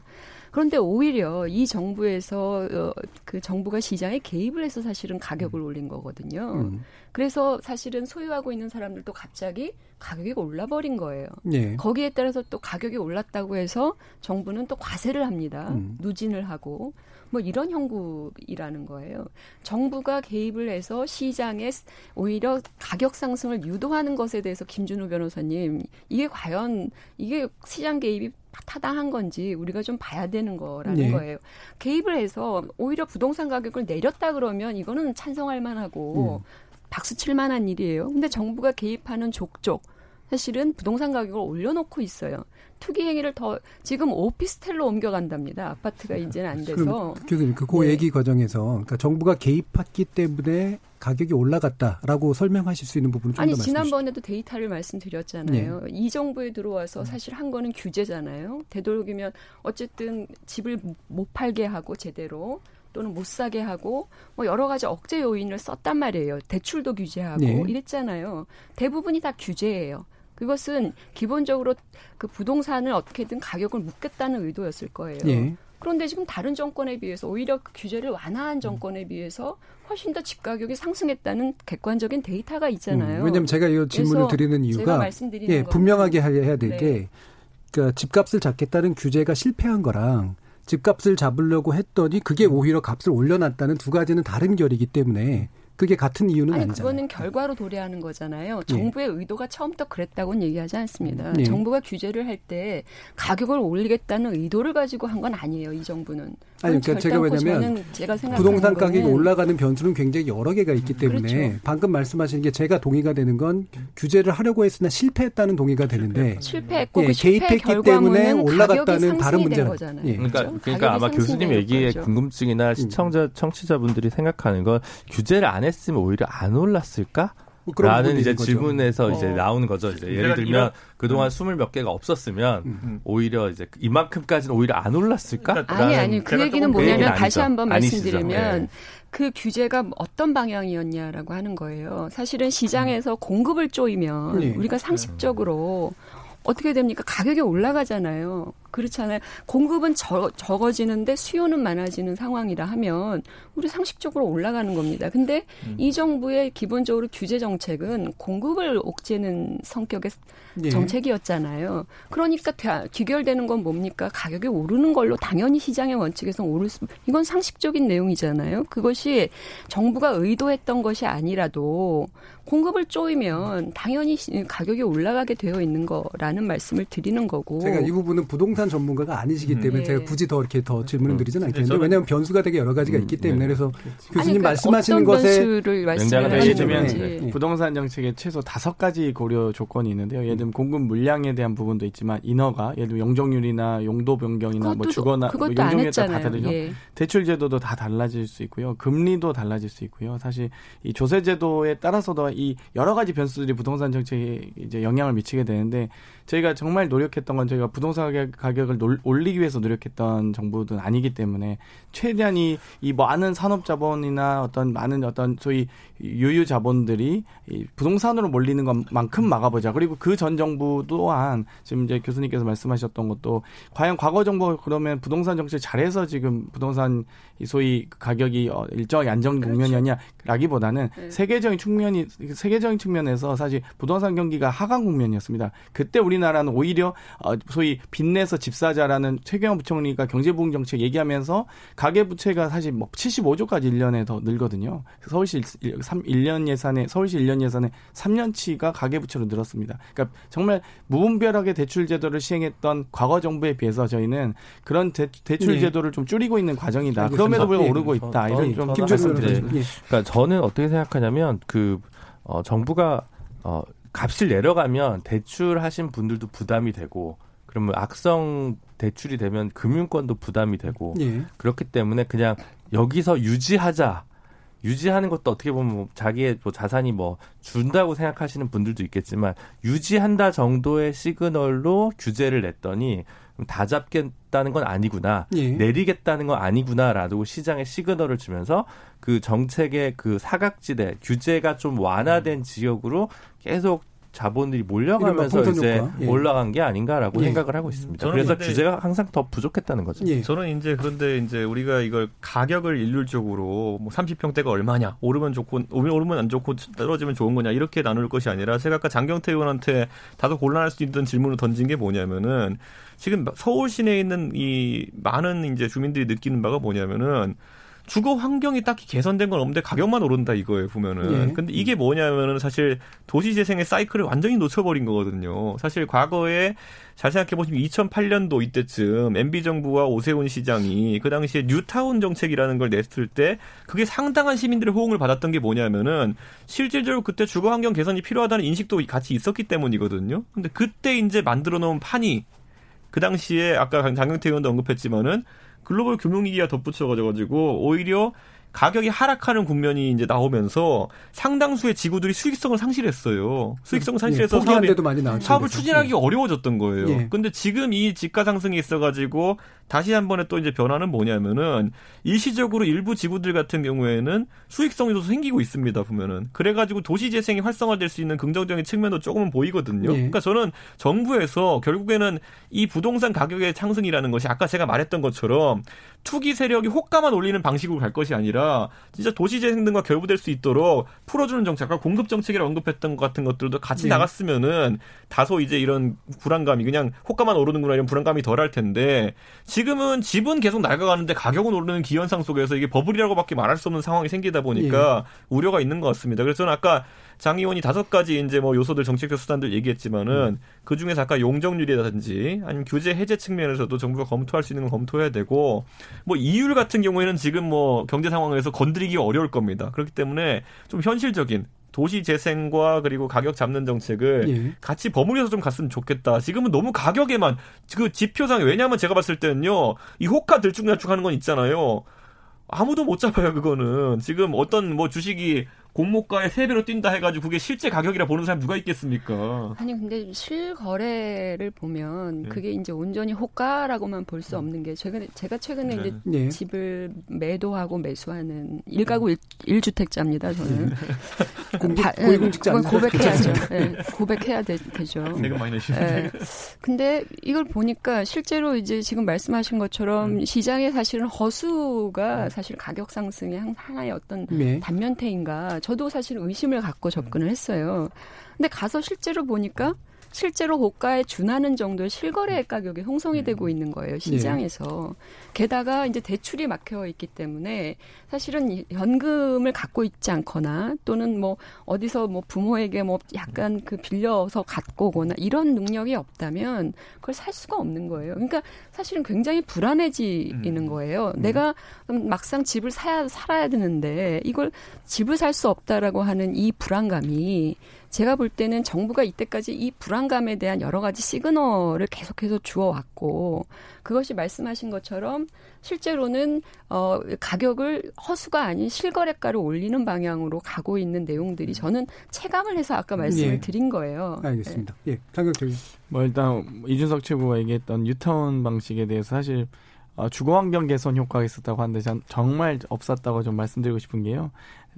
그런데 오히려 이 정부에서 어, 그 정부가 시장에 개입을 해서 사실은 가격을 올린 거거든요. 음. 그래서 사실은 소유하고 있는 사람들도 갑자기 가격이 올라버린 거예요. 예. 거기에 따라서 또 가격이 올랐다고 해서 정부는 또 과세를 합니다. 음. 누진을 하고 뭐 이런 형국이라는 거예요. 정부가 개입을 해서 시장에 오히려 가격 상승을 유도하는 것에 대해서 김 준우 변호사님 이게 과연 이게 시장 개입이 타당한 건지 우리가 좀 봐야 되는 거라는 네. 거예요. 개입을 해서 오히려 부동산 가격을 내렸다 그러면 이거는 찬성할 만하고 음. 박수 칠 만한 일이에요. 근데 정부가 개입하는 족족 사실은 부동산 가격을 올려놓고 있어요. 투기 행위를 더 지금 오피스텔로 옮겨간답니다. 아파트가 이제는 안 돼서. 교수님 그, 네. 얘기 과정에서 그러니까 정부가 개입했기 때문에 가격이 올라갔다라고 설명하실 수 있는 부분을 좀더 아니 지난번에도 데이터를 말씀드렸잖아요. 네. 이 정부에 들어와서 사실 한 거는 규제잖아요. 되도록이면 어쨌든 집을 못 팔게 하고 제대로 또는 못 사게 하고 뭐 여러 가지 억제 요인을 썼단 말이에요. 대출도 규제하고 네. 이랬잖아요. 대부분이 다 규제예요. 그것은 기본적으로 그 부동산을 어떻게든 가격을 묶겠다는 의도였을 거예요. 예. 그런데 지금 다른 정권에 비해서 오히려 그 규제를 완화한 정권에 비해서 훨씬 더 집 가격이 상승했다는 객관적인 데이터가 있잖아요. 음, 왜냐하면 제가 이 질문을 드리는 이유가 예, 분명하게 해야 될게 네. 그러니까 집값을 잡겠다는 규제가 실패한 거랑 집값을 잡으려고 했더니 그게 오히려 값을 올려놨다는 두 가지는 다른 결이기 때문에 그게 같은 이유는 아니, 아니잖아요. 그거는 결과로 도래하는 거잖아요. 예. 정부의 예. 의도가 처음부터 그랬다고는 얘기하지 않습니다. 예. 정부가 규제를 할 때 가격을 올리겠다는 의도를 가지고 한 건 아니에요. 이 정부는. 아니, 그러니까 제가 왜냐면 제가 부동산 가격이 올라가는 변수는 굉장히 여러 개가 있기 때문에 그렇죠. 방금 말씀하신 게 제가 동의가 되는 건 규제를 하려고 했으나 실패했다는 동의가 되는데 실패했고 예, 그 개입했기 때문에 올라갔다는 다른 문제는 예. 그러니까 그렇죠? 그러니까 아마 교수님 얘기에 궁금증이나 음. 시청자 청취자분들이 생각하는 건 규제를 안 했 으면 오히려 안 올랐을까? 뭐 라는 이제 거죠. 질문에서 어. 이제 나오는 거죠. 이제 예를 들면 그동안 음. 스물 몇 개가 없었으면 음. 음. 오히려 이제 이만큼까지는 오히려 안 올랐을까? 그러니까 아니 아니 그 얘기는 뭐냐면 다시 한번 말씀드리면 네. 그 규제가 어떤 방향이었냐라고 하는 거예요. 사실은 시장에서 음. 공급을 쪼이면 네. 우리가 상식적으로 어떻게 됩니까? 가격이 올라가잖아요. 그렇잖아요. 공급은 적, 적어지는데 수요는 많아지는 상황이라 하면 우리 상식적으로 올라가는 겁니다. 근데 음. 이 정부의 기본적으로 규제 정책은 공급을 옥죄는 성격의 예. 정책이었잖아요. 그러니까 귀결되는 건 뭡니까? 가격이 오르는 걸로 당연히 시장의 원칙에서 오를 수 이건 상식적인 내용이잖아요. 그것이 정부가 의도했던 것이 아니라도 공급을 쪼이면 당연히 가격이 올라가게 되어 있는 거라는 말씀을 드리는 거고. 제가 이 부분은 부동산 전문가가 아니시기 음. 때문에 음. 제가 굳이 더 이렇게 더 질문을 음. 드리진 않겠는데 왜냐하면 변수가 되게 여러 가지가 음. 있기 때문에 네. 그래서 교수님 아니, 그러니까 말씀하시는 것에 예를 들면 네. 부동산 정책에 최소 다섯 가지 고려 조건이 있는데요. 예를 들면 공급 물량에 대한 부분도 있지만 인허가 예를 들면 용적률이나 용도 변경이나 뭐 주거나 뭐 용적률에 따라 다 다르죠. 예. 대출 제도도 다 달라질 수 있고요. 금리도 달라질 수 있고요. 사실 이 조세 제도에 따라서도 이 여러 가지 변수들이 부동산 정책에 이제 영향을 미치게 되는데 저희가 정말 노력했던 건 저희가 부동산 가격을 놀, 올리기 위해서 노력했던 정부는 아니기 때문에 최대한 이, 이 많은 산업 자본이나 어떤 많은 어떤 소위 유유 자본들이 이 부동산으로 몰리는 것만큼 막아보자. 그리고 그 전 정부 또한 지금 이제 교수님께서 말씀하셨던 것도 과연 과거 정부 그러면 부동산 정책 잘해서 지금 부동산 소위 가격이 어, 일정하게 안정 그렇죠. 국면이었냐라기보다는 네. 세계적인 측면이 세계적인 측면에서 사실 부동산 경기가 하강 국면이었습니다. 그때 우리 나라는 오히려 어, 소위 빚내서 집사자라는 최경환 부총리가 경제부흥 정책 얘기하면서 가계 부채가 사실 뭐 75조까지 1년에 더 늘거든요. 서울시 3, 1년 예산에 서울시 1년 예산에 3년치가 가계 부채로 늘었습니다. 그러니까 정말 무분별하게 대출 제도를 시행했던 과거 정부에 비해서 저희는 그런 대, 출 네. 제도를 좀 줄이고 있는 과정이다. 그럼에도 불구하고 오르고 있다. 이런 좀 말씀드리죠. 네. 그러니까 저는 어떻게 생각하냐면 그 어, 정부가 어, 값을 내려가면 대출하신 분들도 부담이 되고 그러면 악성 대출이 되면 금융권도 부담이 되고 예. 그렇기 때문에 그냥 여기서 유지하자 유지하는 것도 어떻게 보면 뭐 자기의 뭐 자산이 뭐 준다고 생각하시는 분들도 있겠지만 유지한다 정도의 시그널로 규제를 냈더니 다 잡 겠다는 건 아니구나 예. 내리겠다는 건 아니구나라고 시장에 시그널을 주면서 그 정책의 그 사각지대 규제가 좀 완화된 지역으로 계속 자본들이 몰려가면서 이제 예. 올라간 게 아닌가라고 예. 생각을 하고 있습니다. 그래서 규제가 항상 더 부족했다는 거죠. 예. 저는 이제 그런데 이제 우리가 이걸 가격을 일률적으로 뭐 30평대가 얼마냐, 오르면 좋고 오르면 안 좋고 떨어지면 좋은 거냐 이렇게 나눌 것이 아니라 제가 아까 장경태 의원한테 다소 곤란할 수 있던 질문을 던진 게 뭐냐면은 지금 서울 시내에 있는 이 많은 이제 주민들이 느끼는 바가 뭐냐면은 주거 환경이 딱히 개선된 건 없는데 가격만 오른다 이거예요 보면은. 예. 근데 이게 뭐냐면은 사실 도시 재생의 사이클을 완전히 놓쳐버린 거거든요. 사실 과거에 잘 생각해 보시면 2008년도 이때쯤 MB 정부와 오세훈 시장이 그 당시에 뉴타운 정책이라는 걸 냈을 때 그게 상당한 시민들의 호응을 받았던 게 뭐냐면은 실질적으로 그때 주거 환경 개선이 필요하다는 인식도 같이 있었기 때문이거든요. 근데 그때 이제 만들어 놓은 판이 그 당시에 아까 장경태 의원도 언급했지만은 글로벌 금융위기가 덧붙여가지고 오히려 가격이 하락하는 국면이 이제 나오면서 상당수의 지구들이 수익성을 상실했어요. 수익성 예, 상실해서 예, 사업이, 사업을 추진하기 예. 어려워졌던 거예요. 예. 근데 지금 이 지가 상승이 있어가지고 다시 한 번에 또 이제 변화는 뭐냐면은 일시적으로 일부 지구들 같은 경우에는 수익성이 생기고 있습니다 보면은 그래가지고 도시 재생이 활성화될 수 있는 긍정적인 측면도 조금은 보이거든요. 예. 그러니까 저는 정부에서 결국에는 이 부동산 가격의 상승이라는 것이 아까 제가 말했던 것처럼 투기 세력이 호가만 올리는 방식으로 갈 것이 아니라 진짜 도시재생 등과 결부될 수 있도록 풀어주는 정책, 아까 공급 정책이라 언급했던 것 같은 것들도 같이 네. 나갔으면은 다소 이제 이런 불안감이 그냥 호가만 오르는구나 이런 불안감이 덜 할 텐데 지금은 집은 계속 낡아가는데 가격은 오르는 기현상 속에서 이게 버블이라고밖에 말할 수 없는 상황이 생기다 보니까 예. 우려가 있는 것 같습니다. 그래서 저는 아까 장 의원이 다섯 가지 이제 뭐 요소들 정책적 수단들 얘기했지만은 음. 그 중에서 아까 용적률이라든지 아니면 규제 해제 측면에서도 정부가 검토할 수 있는 건 검토해야 되고 뭐 이율 같은 경우에는 지금 뭐 경제 상황에서 건드리기 어려울 겁니다. 그렇기 때문에 좀 현실적인 도시 재생과 그리고 가격 잡는 정책을 예. 같이 버무려서 좀 갔으면 좋겠다. 지금은 너무 가격에만 그 지표상 왜냐하면 제가 봤을 때는요 이 호가 들쭉날쭉하는 건 있잖아요. 아무도 못 잡아요 그거는 지금 어떤 뭐 주식이 공모가에 세 배로 뛴다 해가지고 그게 실제 가격이라 보는 사람 누가 있겠습니까? 아니 근데 실거래를 보면 네. 그게 이제 온전히 호가라고만 볼 수 없는 게 최근에 제가 최근에 네. 이제 네. 집을 매도하고 매수하는 일가구 일, 주택자입니다 저는. 공직, 바, 고위공직자 네, 고백해야죠. 네, 고백해야 되, 죠 내가 많이 내시는데. 네. 근데 이걸 보니까 실제로 이제 지금 말씀하신 것처럼 음. 시장에 사실은 허수가 음. 사실 가격 상승의 하나의 어떤 네. 단면태인가 저도 사실 의심을 갖고 접근을 했어요. 근데 가서 실제로 보니까 실제로 고가에 준하는 정도의 실거래 가격이 형성이 음. 되고 있는 거예요 시장에서. 네. 게다가 이제 대출이 막혀 있기 때문에 사실은 현금을 갖고 있지 않거나 또는 뭐 어디서 뭐 부모에게 뭐 약간 그 빌려서 갖고 오거나 이런 능력이 없다면 그걸 살 수가 없는 거예요. 그러니까 사실은 굉장히 불안해지는 음. 거예요. 음. 내가 막상 집을 사야 살아야 되는데 이걸 집을 살 수 없다라고 하는 이 불안감이 제가 볼 때는 정부가 이때까지 이 불안감에 대한 여러 가지 시그널을 계속해서 주어왔고 그것이 말씀하신 것처럼 실제로는 어 가격을 허수가 아닌 실거래가를 올리는 방향으로 가고 있는 내용들이 저는 체감을 해서 아까 말씀을 예. 드린 거예요. 알겠습니다. 네. 예, 장경철. 뭐 일단 이준석 최고가 얘기했던 뉴타운 방식에 대해서 사실 어, 주거 환경 개선 효과가 있었다고 하는데 전 정말 없었다고 좀 말씀드리고 싶은 게요.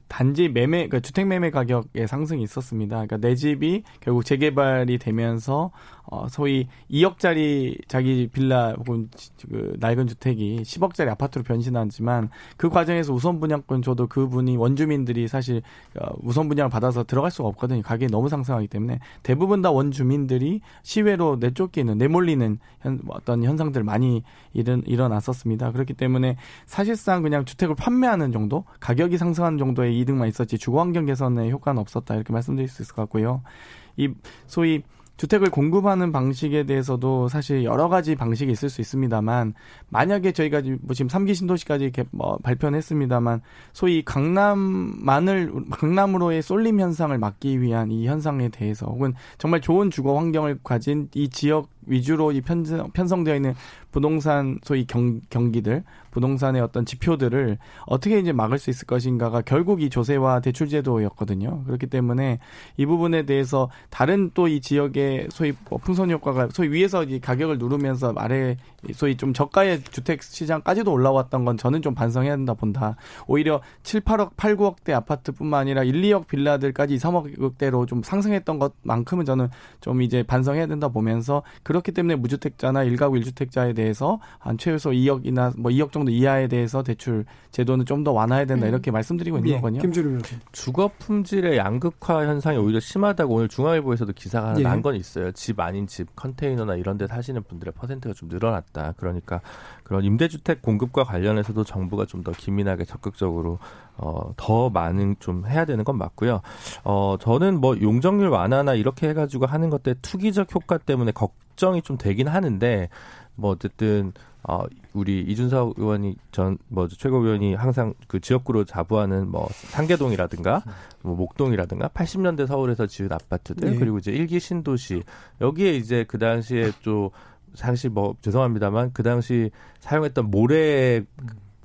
단지 매매, 그러니까 주택 매매 가격의 상승이 있었습니다. 그러니까 내 집이 결국 재개발이 되면서 어, 소위 2억짜리 자기 빌라 혹은 그 낡은 주택이 10억짜리 아파트로 변신하지만 그 과정에서 우선 분양권 줘도 그분이 원주민들이 사실 어, 우선 분양을 받아서 들어갈 수가 없거든요. 가격이 너무 상승하기 때문에 대부분 다 원주민들이 시외로 내쫓기는 내몰리는 현, 어떤 현상들 많이 일은, 일어났었습니다. 그렇기 때문에 사실상 그냥 주택을 판매하는 정도, 가격이 상승하는 정도의 이득만 있었지 주거 환경 개선의 효과는 없었다 이렇게 말씀드릴 수 있을 것 같고요. 이 소위 주택을 공급하는 방식에 대해서도 사실 여러 가지 방식이 있을 수 있습니다만 만약에 저희가 뭐 지금 3기 신도시까지 이렇게 뭐 발표는 했습니다만 소위 강남만을 강남으로의 쏠림 현상을 막기 위한 이 현상에 대해서 혹은 정말 좋은 주거 환경을 가진 이 지역 위주로 이 편성, 편성되어 있는 부동산 소위 경, 경기들 부동산의 어떤 지표들을 어떻게 이제 막을 수 있을 것인가가 결국 이 조세와 대출 제도였거든요. 그렇기 때문에 이 부분에 대해서 다른 또 이 지역의 소위 뭐 풍선 효과가 소위 위에서 이 가격을 누르면서 아래 소위 좀 저가의 주택 시장까지도 올라왔던 건 저는 좀 반성해야 된다 본다. 오히려 7, 8억, 8, 9억대 아파트뿐만 아니라 1, 2억 빌라들까지 2, 3억대로 좀 상승했던 것만큼은 저는 좀 이제 반성해야 된다 보면서 그렇기 때문에 무주택자나 일가구 1주택자에 대해서 한 최소 2억이나 뭐 2억 정도 이하에 대해서 대출 제도는 좀 더 완화해야 된다 음. 이렇게 말씀드리고 있는 예, 거거든요. 김주름 주거 품질의 양극화 현상이 오히려 심하다고 오늘 중앙일보에서도 기사가 하나 예. 난건 있어요. 집 아닌 집 컨테이너나 이런 데 사시는 분들의 퍼센트가 좀 늘어났다. 그러니까 그런 임대주택 공급과 관련해서도 정부가 좀 더 기민하게 적극적으로 어, 더 많은 좀 해야 되는 건 맞고요. 어, 저는 뭐 용적률 완화나 이렇게 해가지고 하는 것들 투기적 효과 때문에 걱정이 좀 되긴 하는데 뭐 어쨌든 어 우리 이준석 의원이 전 뭐 최고위원이 항상 그 지역구로 자부하는 뭐 상계동이라든가 뭐 목동이라든가 80년대 서울에서 지은 아파트들 네. 그리고 이제 일기 신도시 여기에 이제 그 당시에 또 사실 뭐 죄송합니다만 그 당시 사용했던 모래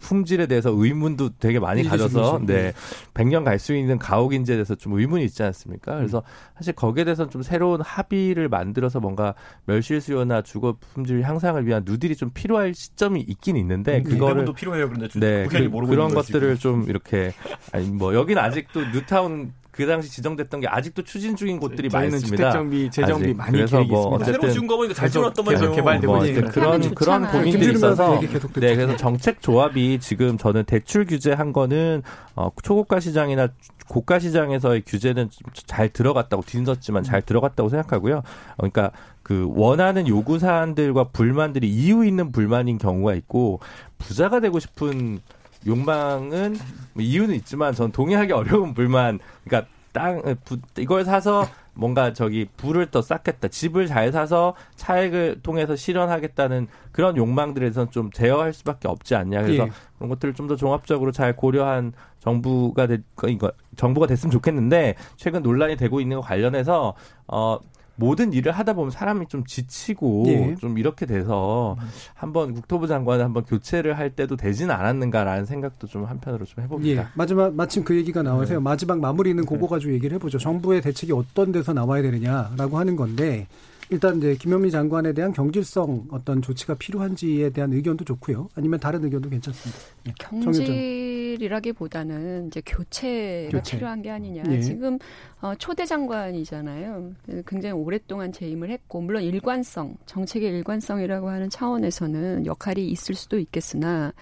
품질에 대해서 의문도 되게 많이 가져서 네. 100년 갈 수 있는 가옥인지에 대해서 좀 의문이 있지 않습니까? 그래서 사실 거기에 대해서 좀 새로운 합의를 만들어서 뭔가 멸실 수요나 주거 품질 향상을 위한 누들이 좀 필요할 시점이 있긴 있는데 음, 그거를 필요해요. 그런데 네, 그, 런 것들을 좀 이렇게 아니 뭐 여기는 아직도 뉴타운 그 당시 지정됐던 게 아직도 추진 중인 곳들이 많습니다. 주택 정비 재정비 많이 그래서 뭐 어쨌든 새로 지은 거 보니까 잘 지어놨단 말이에요. 개발되고 뭐 그런 그런 고민들이 있어서 네 그래서 정책 조합이 지금 저는 대출 규제한 거는 어, 초고가 시장이나 고가 시장에서의 규제는 잘 들어갔다고 뒤늦었지만 잘 들어갔다고 생각하고요. 그러니까 그 원하는 요구 사안들과 불만들이 이유 있는 불만인 경우가 있고 부자가 되고 싶은 욕망은 뭐 이유는 있지만 전 동의하기 어려운 불만. 그러니까 땅 부, 이걸 사서 뭔가 저기 부를 더 쌓겠다. 집을 잘 사서 차액을 통해서 실현하겠다는 그런 욕망들에선 좀 제어할 수밖에 없지 않냐. 그래서 예. 그런 것들을 좀 더 종합적으로 잘 고려한 정부가 될 이거 정부가 됐으면 좋겠는데 최근 논란이 되고 있는 거 관련해서 어 모든 일을 하다 보면 사람이 좀 지치고 예. 좀 이렇게 돼서 한번 국토부 장관을 한번 교체를 할 때도 되지는 않았는가라는 생각도 좀 한편으로 좀 해봅니다. 예. 마지막 마침 그 얘기가 나와서요. 네. 마지막 마무리는 그거 네. 가지고 얘기를 해보죠. 정부의 대책이 어떤 데서 나와야 되느냐라고 하는 건데 일단 이제 김현미 장관에 대한 경질성 어떤 조치가 필요한지에 대한 의견도 좋고요. 아니면 다른 의견도 괜찮습니다. 예. 경질이라기보다는 이제 교체가 교체. 필요한 게 아니냐. 예. 지금 어, 초대 장관이잖아요. 굉장히 오랫동안 재임을 했고 물론 일관성, 정책의 일관성이라고 하는 차원에서는 역할이 있을 수도 있겠으나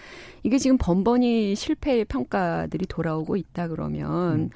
이게 지금 번번이 실패의 평가들이 돌아오고 있다 그러면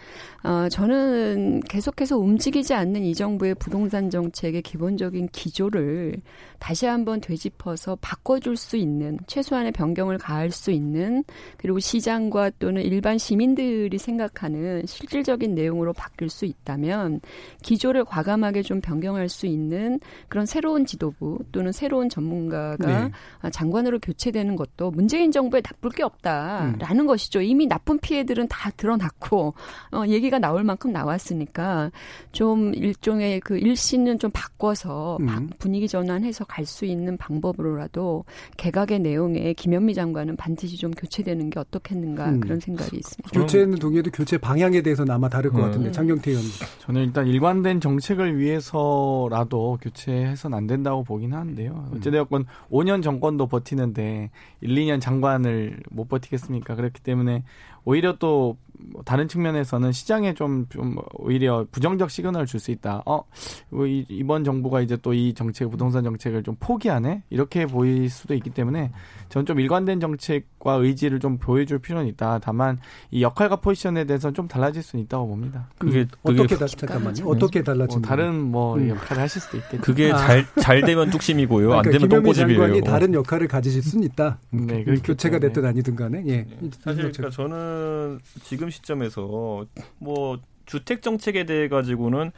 음. 어, 저는 계속해서 움직이지 않는 이 정부의 부동산 정책의 기본적인 기조를 다시 한번 되짚어서 바꿔줄 수 있는 최소한의 변경을 가할 수 있는 그리고 시장과 또는 일반 시민들이 생각하는 실질적인 내용으로 바뀔 수 있다면 기조를 과감하게 좀 변경할 수 있는 그런 새로운 지도부 또는 새로운 전문가가 네. 아, 장관으로 교체되는 것도 문재인 정부에 나쁠 게 없다라는 음. 것이죠. 이미 나쁜 피해들은 다 드러났고 어, 얘기가 나올 만큼 나왔으니까 좀 일종의 그 일신은 좀 바꿔서 음. 분위기 전환해서 갈 수 있는 방법으로라도 개각의 내용에 김현미 장관은 반드시 좀 교체되는 게 어떻겠는가 음. 그런 생각이 있습니다. 교체는 동의해도 교체 방향에 대해서는 아마 다를 것 음. 같은데 장경태 의원님. 저는 일단 일관된 정책을 위해서라도 교체해서는 안 된다고 보긴 하는데요. 음. 어찌되었건 5년 정권도 버티는데 1, 2년 장관을 못 버티겠습니까? 그렇기 때문에 오히려 또 다른 측면에서는 시장에 좀, 좀 오히려 부정적 시그널을 줄 수 있다. 어, 뭐 이번 정부가 이제 또 이 정책, 부동산 정책을 좀 포기하네? 이렇게 보일 수도 있기 때문에 저는 좀 일관된 정책과 의지를 좀 보여줄 필요는 있다. 다만 이 역할과 포지션에 대해서는 좀 달라질 수는 있다고 봅니다. 그게, 그게 어떻게 다, 잠깐만요. 어떻게 달라진 뭐 다른 뭐 음. 역할을 하실 수도 있겠죠. 그게 잘잘 아. 잘 되면 뚝심이고요. 그러니까 안 되면 똥꼬집이에요. 장관이 다른 역할을 가지실 수는 있다. 네, 교체가 됐든 아니든 간에. 예. 네. 사실 그러니까 저는 지금 시점에서 뭐 주택 정책에 대해 가지고는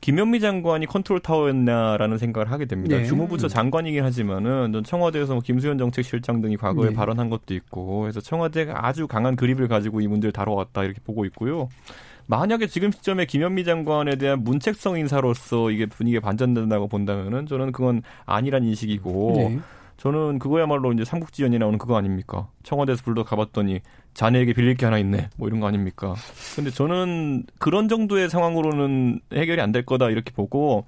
김현미 장관이 컨트롤 타워였나라는 생각을 하게 됩니다. 네. 주무부처 장관이긴 하지만은 청와대에서 뭐 김수현 정책실장 등이 과거에 네. 발언한 것도 있고 그래서 청와대가 아주 강한 그립을 가지고 이 문제를 다뤄왔다 이렇게 보고 있고요. 만약에 지금 시점에 김현미 장관에 대한 문책성 인사로서 이게 분위기가 반전된다고 본다면은 저는 그건 아니란 인식이고 네. 저는 그거야말로 이제 삼국지연이 나오는 그거 아닙니까? 청와대에서 불러 가봤더니 자네에게 빌릴 게 하나 있네. 뭐 이런 거 아닙니까? 근데 저는 그런 정도의 상황으로는 해결이 안 될 거다 이렇게 보고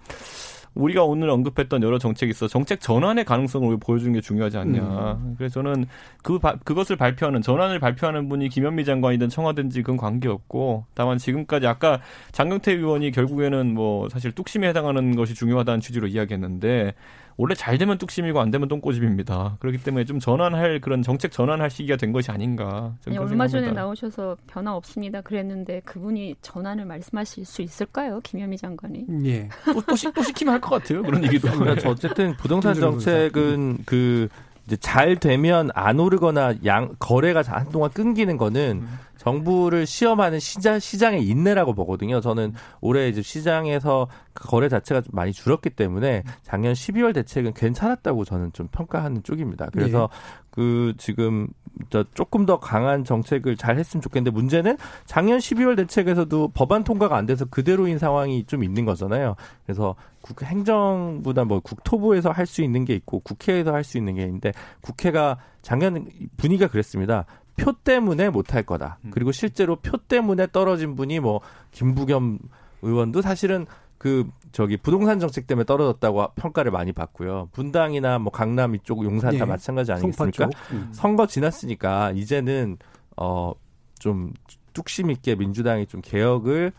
우리가 오늘 언급했던 여러 정책이 있어 정책 전환의 가능성을 보여주는 게 중요하지 않냐. 음. 그래서 저는 그 바, 그것을 발표하는 전환을 발표하는 분이 김현미 장관이든 청와대인지 그건 관계없고 다만 지금까지 아까 장경태 의원이 결국에는 뭐 사실 뚝심에 해당하는 것이 중요하다는 취지로 이야기했는데 원래 잘 되면 뚝심이고 안 되면 똥꼬집입니다. 그렇기 때문에 좀 전환할 그런 정책 전환할 시기가 된 것이 아닌가. 네, 얼마 전에 나오셔서 변화 없습니다. 그랬는데 그분이 전환을 말씀하실 수 있을까요, 김현미 장관이? 예. 또, 또, 시, 또 시키면 할 것 같아요. 그런 얘기도. 그렇죠. 어쨌든 부동산 정책은 그 이제 잘 되면 안 오르거나 양 거래가 한동안 끊기는 거는 음. 정부를 시험하는 시장 시장의 인내라고 보거든요. 저는 올해 이제 시장에서 그 거래 자체가 좀 많이 줄었기 때문에 작년 12월 대책은 괜찮았다고 저는 좀 평가하는 쪽입니다. 그래서 네. 그 지금 저 조금 더 강한 정책을 잘 했으면 좋겠는데 문제는 작년 12월 대책에서도 법안 통과가 안 돼서 그대로인 상황이 좀 있는 거잖아요. 그래서 국 행정부나 뭐 국토부에서 할 수 있는 게 있고 국회에서 할 수 있는 게 있는데 국회가 작년 분위기가 그랬습니다. 표 때문에 못 할 거다. 음. 그리고 실제로 표 때문에 떨어진 분이 뭐 김부겸 의원도 사실은 그 저기 부동산 정책 때문에 떨어졌다고 평가를 많이 받고요. 분당이나 뭐 강남 이쪽 용산 다 네. 마찬가지 아니겠습니까? 음. 선거 지났으니까 이제는 어좀 뚝심 있게 민주당이 좀 개혁을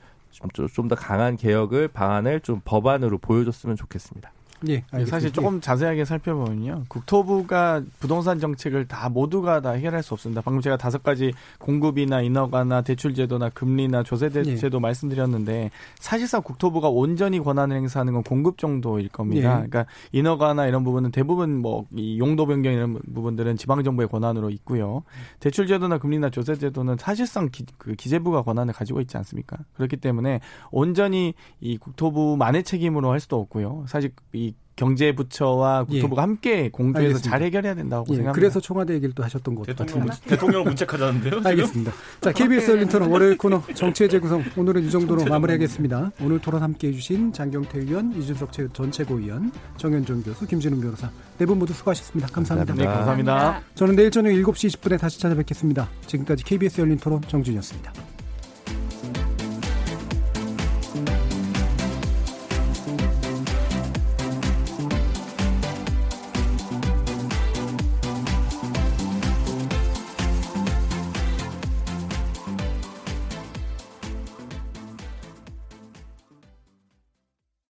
좀더 강한 개혁을 방안을 좀 법안으로 보여줬으면 좋겠습니다. 예, 알겠습니다. 사실 조금 예. 자세하게 살펴보면요. 국토부가 부동산 정책을 다 모두가 다 해결할 수 없습니다. 방금 제가 다섯 가지 공급이나 인허가나 대출 제도나 금리나 조세 제도 예. 말씀드렸는데 사실상 국토부가 온전히 권한을 행사하는 건 공급 정도일 겁니다. 예. 그러니까 인허가나 이런 부분은 대부분 뭐 이 용도 변경 이런 부분들은 지방 정부의 권한으로 있고요. 대출 제도나 금리나 조세 제도는 사실상 기, 그 기재부가 권한을 가지고 있지 않습니까? 그렇기 때문에 온전히 이 국토부만의 책임으로 할 수도 없고요. 사실 이 경제부처와 국토부가 예. 함께 공조해서 알겠습니다. 잘 해결해야 된다고 예. 생각합니다. 그래서 청와대 얘기를 또 하셨던 것 대통령, 같은데. 대통령 문책하자는데요? 알겠습니다. 자, KBS 열린 토론 월요일 코너 정치의 재구성 오늘은 이 정도로 마무리하겠습니다. 오늘 토론 함께해 주신 장경태 의원, 이준석 전 최고위원, 정현종 교수, 김진웅 변호사 네 분 모두 수고하셨습니다. 감사합니다. 네, 감사합니다. 저는 내일 저녁 7시 20분에 다시 찾아뵙겠습니다. 지금까지 KBS 열린 토론 정준이었습니다.